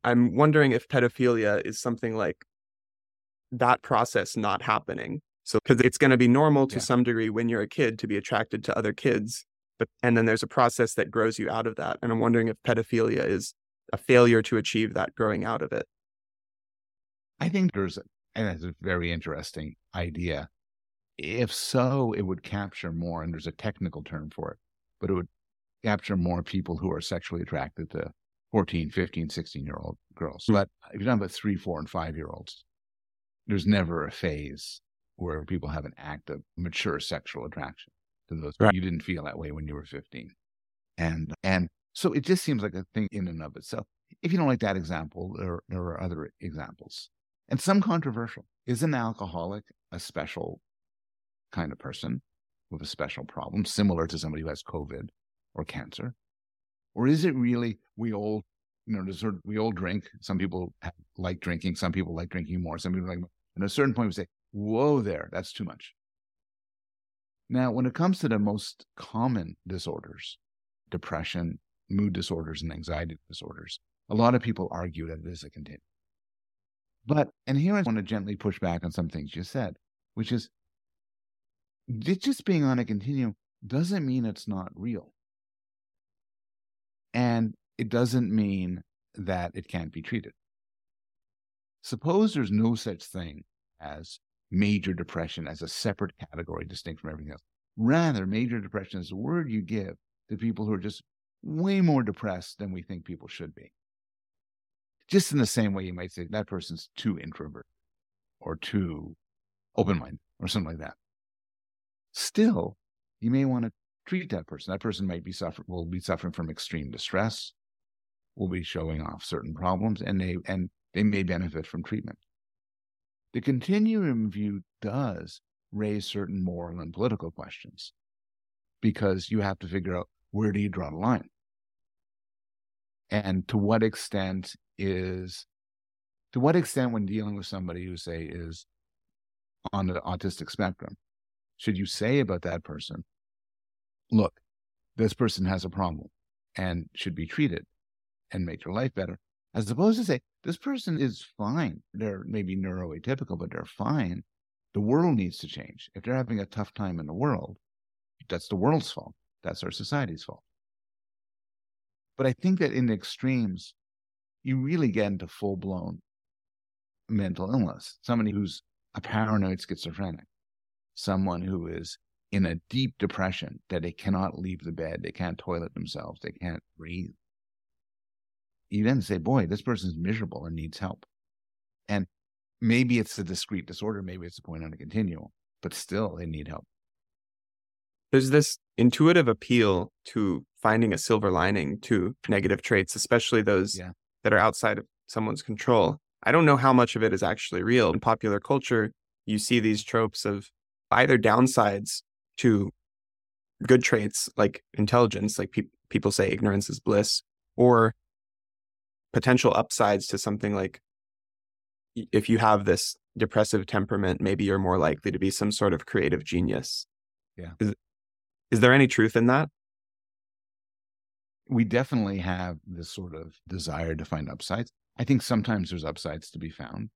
I'm wondering if pedophilia is something like that process not happening. So, because it's going to be normal to Yeah. some degree when you're a kid to be attracted to other kids, but and then there's a process that grows you out of that. And I'm wondering if pedophilia is a failure to achieve that growing out of it. I think there's, and that's a very interesting idea. If so, it would capture more, and there's a technical term for it, but it would capture more people who are sexually attracted to 14, 15, 16 year old girls. But if you're talking about three, four, and five year olds, there's never a phase where people have an active, mature sexual attraction to those. Right. You didn't feel that way when you were 15. And, and so it just seems like a thing in and of itself. If you don't like that example, there, there are other examples and some controversial. Is an alcoholic a special kind of person with a special problem, similar to somebody who has COVID or cancer? Or is it really we all, you know, of, we all drink. Some people like drinking. Some people like drinking more. Some people like, and at a certain point we say, whoa there, that's too much. Now, when it comes to the most common disorders, depression, mood disorders, and anxiety disorders, a lot of people argue that it is a continuum. But, and here I want to gently push back on some things you said, which is it just being on a continuum doesn't mean it's not real. And it doesn't mean that it can't be treated. Suppose there's no such thing as major depression as a separate category distinct from everything else. Rather, major depression is a word you give to people who are just way more depressed than we think people should be. Just in the same way you might say that person's too introvert or too open minded or something like that. Still, you may want to treat that person. That person might be suffering will be suffering from extreme distress, will be showing off certain problems, and they and they may benefit from treatment. The continuum view does raise certain moral and political questions because you have to figure out where do you draw the line? And to what extent is to what extent when dealing with somebody who say is on the autistic spectrum, should you say about that person, look, this person has a problem and should be treated and make their life better, as opposed to say, this person is fine. They're maybe neuroatypical, but they're fine. The world needs to change. If they're having a tough time in the world, that's the world's fault. That's our society's fault. But I think that in extremes, you really get into full blown mental illness, somebody who's a paranoid schizophrenic, someone who is in a deep depression that they cannot leave the bed, they can't toilet themselves, they can't breathe. You then say, boy, this person's miserable and needs help. And maybe it's a discrete disorder, maybe it's a point on a continuum, but still they need help. There's this intuitive appeal to finding a silver lining to negative traits, especially those yeah. that are outside of someone's control. I don't know how much of it is actually real. In popular culture, you see these tropes of either downsides to good traits like intelligence, like pe- people say ignorance is bliss, or potential upsides to something like if you have this depressive temperament, maybe you're more likely to be some sort of creative genius. Yeah. Is, is there any truth in that? We definitely have this sort of desire to find upsides. I think sometimes there's upsides to be found.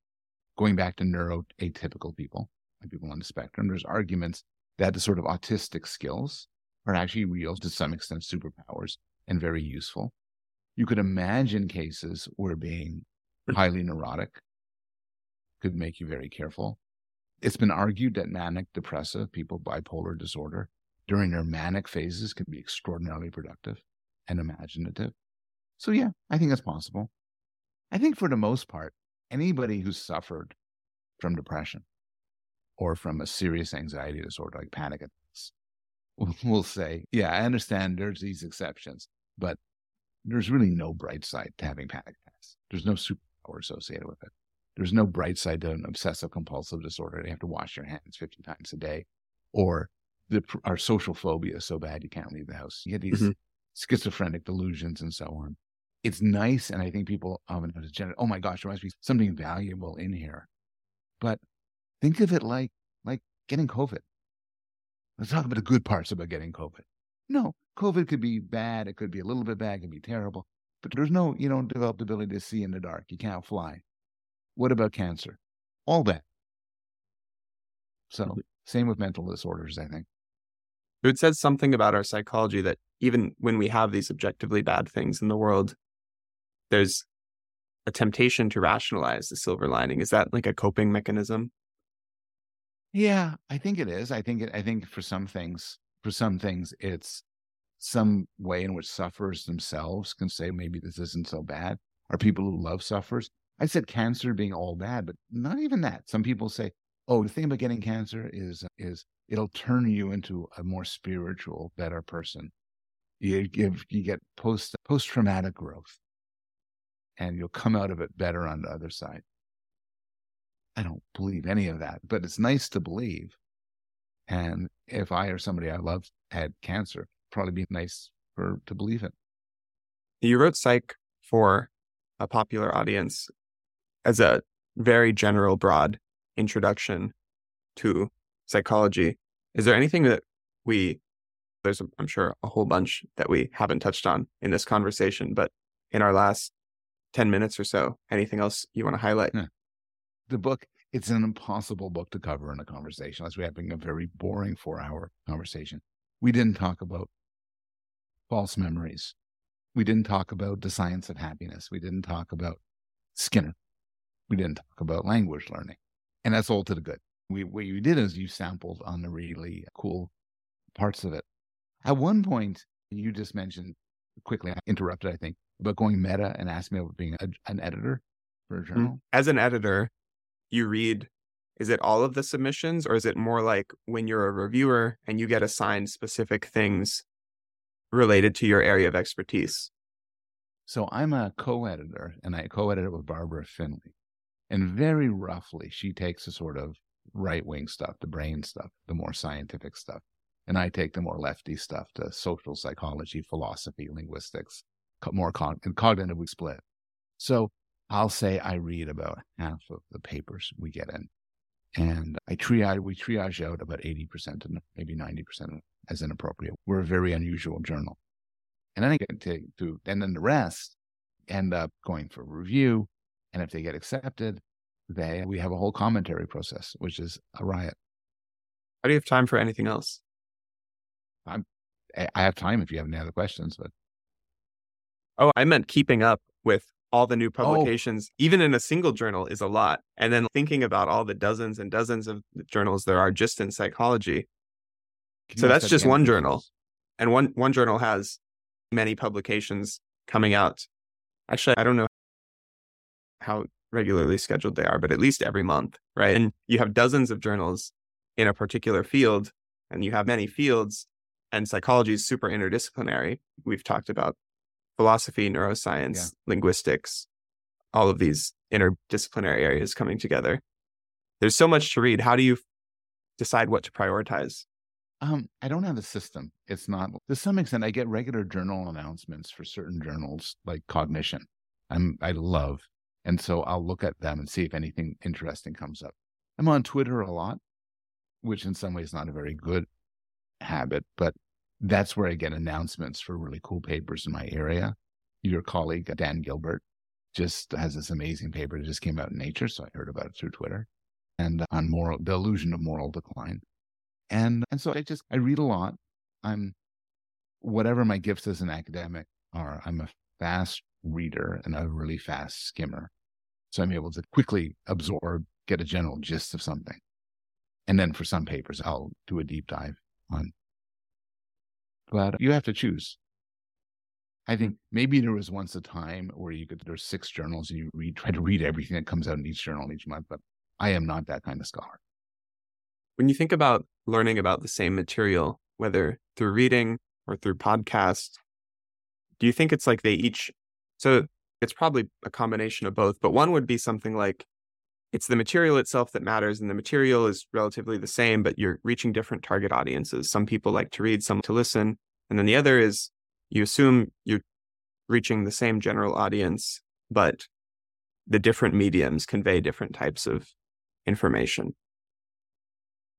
Going back to neuroatypical people, like people on the spectrum, there's arguments that the sort of autistic skills are actually real to some extent superpowers and very useful. You could imagine cases where being highly neurotic could make you very careful. It's been argued that manic depressive people, bipolar disorder, during their manic phases can be extraordinarily productive and imaginative. So, yeah, I think that's possible. I think for the most part, anybody who's suffered from depression or from a serious anxiety disorder like panic attacks we'll say, yeah, I understand there's these exceptions, but there's really no bright side to having panic attacks. There's no superpower associated with it. There's no bright side to an obsessive compulsive disorder. You have to wash your hands 50 times a day. Or the, our social phobia is so bad you can't leave the house. You get these mm-hmm. schizophrenic delusions and so on. It's nice. And I think people often have oh my gosh, there must be something valuable in here. But think of it like, like getting COVID. Let's talk about the good parts about getting COVID. No, COVID could be bad. It could be a little bit bad. It could be terrible. But there's no, you don't develop the ability to see in the dark. You can't fly. What about cancer? All that. So, mm-hmm. same with mental disorders, I think. It says something about our psychology that even when we have these objectively bad things in the world, there's a temptation to rationalize the silver lining. Is that like a coping mechanism? Yeah, I think it is. I think it, I think for some things, for some things, it's some way in which sufferers themselves can say maybe this isn't so bad. Are people who love sufferers I said cancer being all bad, but not even that. Some people say, "Oh, the thing about getting cancer is is it'll turn you into a more spiritual, better person. You give you get post post traumatic growth, and you'll come out of it better on the other side." I don't believe any of that, but it's nice to believe. And if I or somebody I love had cancer, probably be nice for to believe it. You wrote Psych for a popular audience as a very general, broad introduction to psychology, is there anything that we, there's, I'm sure, a whole bunch that we haven't touched on in this conversation, but in our last 10 minutes or so, anything else you want to highlight? Yeah. The book, it's an impossible book to cover in a conversation unless we're having a very boring four hour conversation. We didn't talk about false memories. We didn't talk about the science of happiness. We didn't talk about Skinner. We didn't talk about language learning. And that's all to the good. We, what you did is you sampled on the really cool parts of it. At one point, you just mentioned quickly, I interrupted, I think, about going meta and asked me about being a, an editor for a mm-hmm. journal. As an editor, you read, is it all of the submissions or is it more like when you're a reviewer and you get assigned specific things related to your area of expertise? So I'm a co editor and I co edited with Barbara Finlay. And very roughly, she takes the sort of right wing stuff, the brain stuff, the more scientific stuff. And I take the more lefty stuff, the social psychology, philosophy, linguistics, more con- cognitively split. So I'll say I read about half of the papers we get in. And I triage, we triage out about 80% and maybe 90% as inappropriate. We're a very unusual journal. And then I get to, to, and then the rest end up going for review and if they get accepted, they we have a whole commentary process, which is a riot. How do you have time for anything else? I'm I have time if you have any other questions, but Oh, I meant keeping up with all the new publications, oh. even in a single journal, is a lot. And then thinking about all the dozens and dozens of journals there are just in psychology. So that's just one journal. And one one journal has many publications coming out. Actually, I don't know how regularly scheduled they are, but at least every month, right? And you have dozens of journals in a particular field, and you have many fields, and psychology is super interdisciplinary. We've talked about philosophy, neuroscience, yeah. linguistics, all of these interdisciplinary areas coming together. There's so much to read. How do you decide what to prioritize? Um, I don't have a system. It's not to some extent. I get regular journal announcements for certain journals, like Cognition. I'm I love, and so I'll look at them and see if anything interesting comes up. I'm on Twitter a lot, which in some ways is not a very good habit, but that's where I get announcements for really cool papers in my area. Your colleague, uh, Dan Gilbert, just has this amazing paper that just came out in Nature. So I heard about it through Twitter and on moral, the illusion of moral decline. And, and so I just, I read a lot. I'm, whatever my gifts as an academic are, I'm a fast reader and a really fast skimmer. So I'm able to quickly absorb, get a general gist of something. And then for some papers, I'll do a deep dive on but you have to choose. I think maybe there was once a time where you could there's six journals and you read try to read everything that comes out in each journal each month, but I am not that kind of scholar. When you think about learning about the same material, whether through reading or through podcast, do you think it's like they each so it's probably a combination of both, but one would be something like it's the material itself that matters and the material is relatively the same but you're reaching different target audiences. Some people like to read some to listen and then the other is you assume you're reaching the same general audience but the different mediums convey different types of information.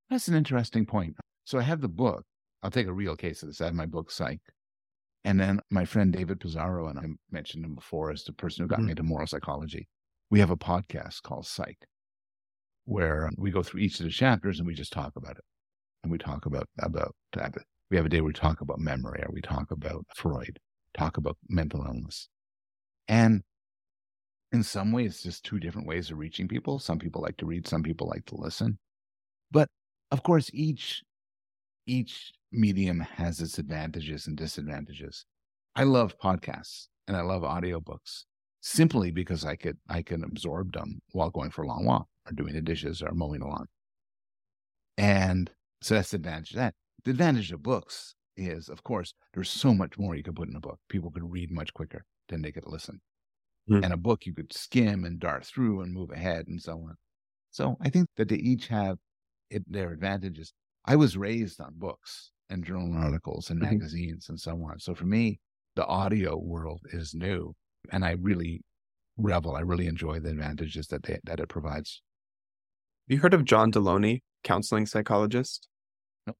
That's an interesting point. So i have the book i'll take a real case of this i have my book psych and then my friend david pizarro and i mentioned him before as the person who got mm-hmm. me into moral psychology we have a podcast called Psych, where we go through each of the chapters and we just talk about it. And we talk about, about, we have a day where we talk about memory or we talk about Freud, talk about mental illness. And in some ways, just two different ways of reaching people. Some people like to read, some people like to listen. But of course, each, each medium has its advantages and disadvantages. I love podcasts and I love audiobooks simply because I could I can absorb them while going for a long walk or doing the dishes or mowing the lawn. And so that's the advantage of that. The advantage of books is, of course, there's so much more you could put in a book. People could read much quicker than they could listen. Mm. And a book you could skim and dart through and move ahead and so on. So I think that they each have it, their advantages. I was raised on books and journal articles and mm-hmm. magazines and so on. So for me, the audio world is new and I really revel. I really enjoy the advantages that they, that it provides. Have you heard of John Delony, counseling psychologist? Nope.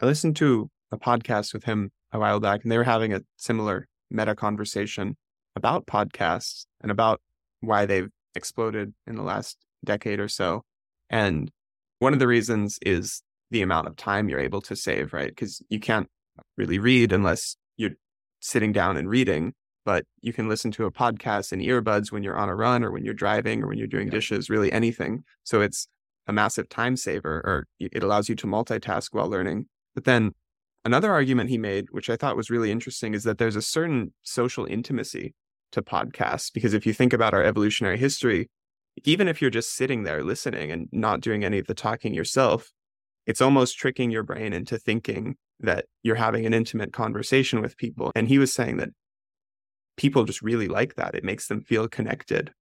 I listened to a podcast with him a while back, and they were having a similar meta conversation about podcasts and about why they've exploded in the last decade or so. And one of the reasons is the amount of time you're able to save, right? Because you can't really read unless you're sitting down and reading but you can listen to a podcast in earbuds when you're on a run or when you're driving or when you're doing dishes, really anything. So it's a massive time saver or it allows you to multitask while learning. But then another argument he made, which I thought was really interesting, is that there's a certain social intimacy to podcasts. Because if you think about our evolutionary history, even if you're just sitting there listening and not doing any of the talking yourself, it's almost tricking your brain into thinking that you're having an intimate conversation with people. And he was saying that people just really like that. It makes them feel connected.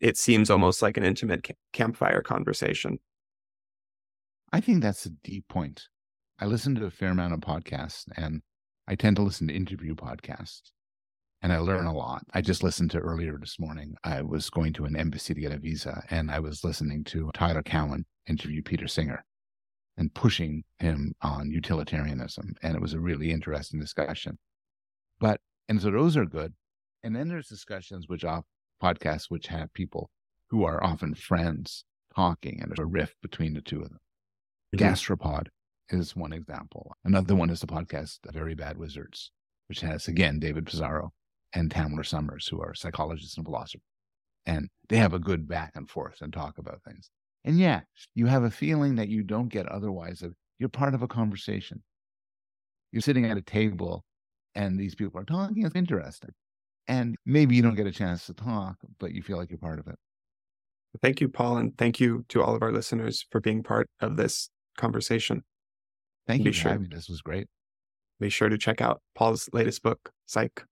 It seems almost like an intimate campfire conversation. I think that's a deep point. I listen to a fair amount of podcasts and I tend to listen to interview podcasts and I learn a lot. I just listened to earlier this morning. I was going to an embassy to get a visa and I was listening to Tyler Cowen interview Peter Singer and pushing him on utilitarianism. And it was a really interesting discussion. But and so those are good. And then there's discussions which podcasts which have people who are often friends talking and there's a rift between the two of them. Mm-hmm. Gastropod is one example. Another one is the podcast Very Bad Wizards, which has again David Pizarro and Tamler Sommers, who are psychologists and philosophers. And they have a good back and forth and talk about things. And yeah, you have a feeling that you don't get otherwise of you're part of a conversation. You're sitting at a table and these people are talking. It's interesting. And maybe you don't get a chance to talk, but you feel like you're part of it. Thank you, Paul. And thank you to all of our listeners for being part of this conversation. Thank you for sure, having me. This was great. Be sure to check out Paul's latest book, Psych.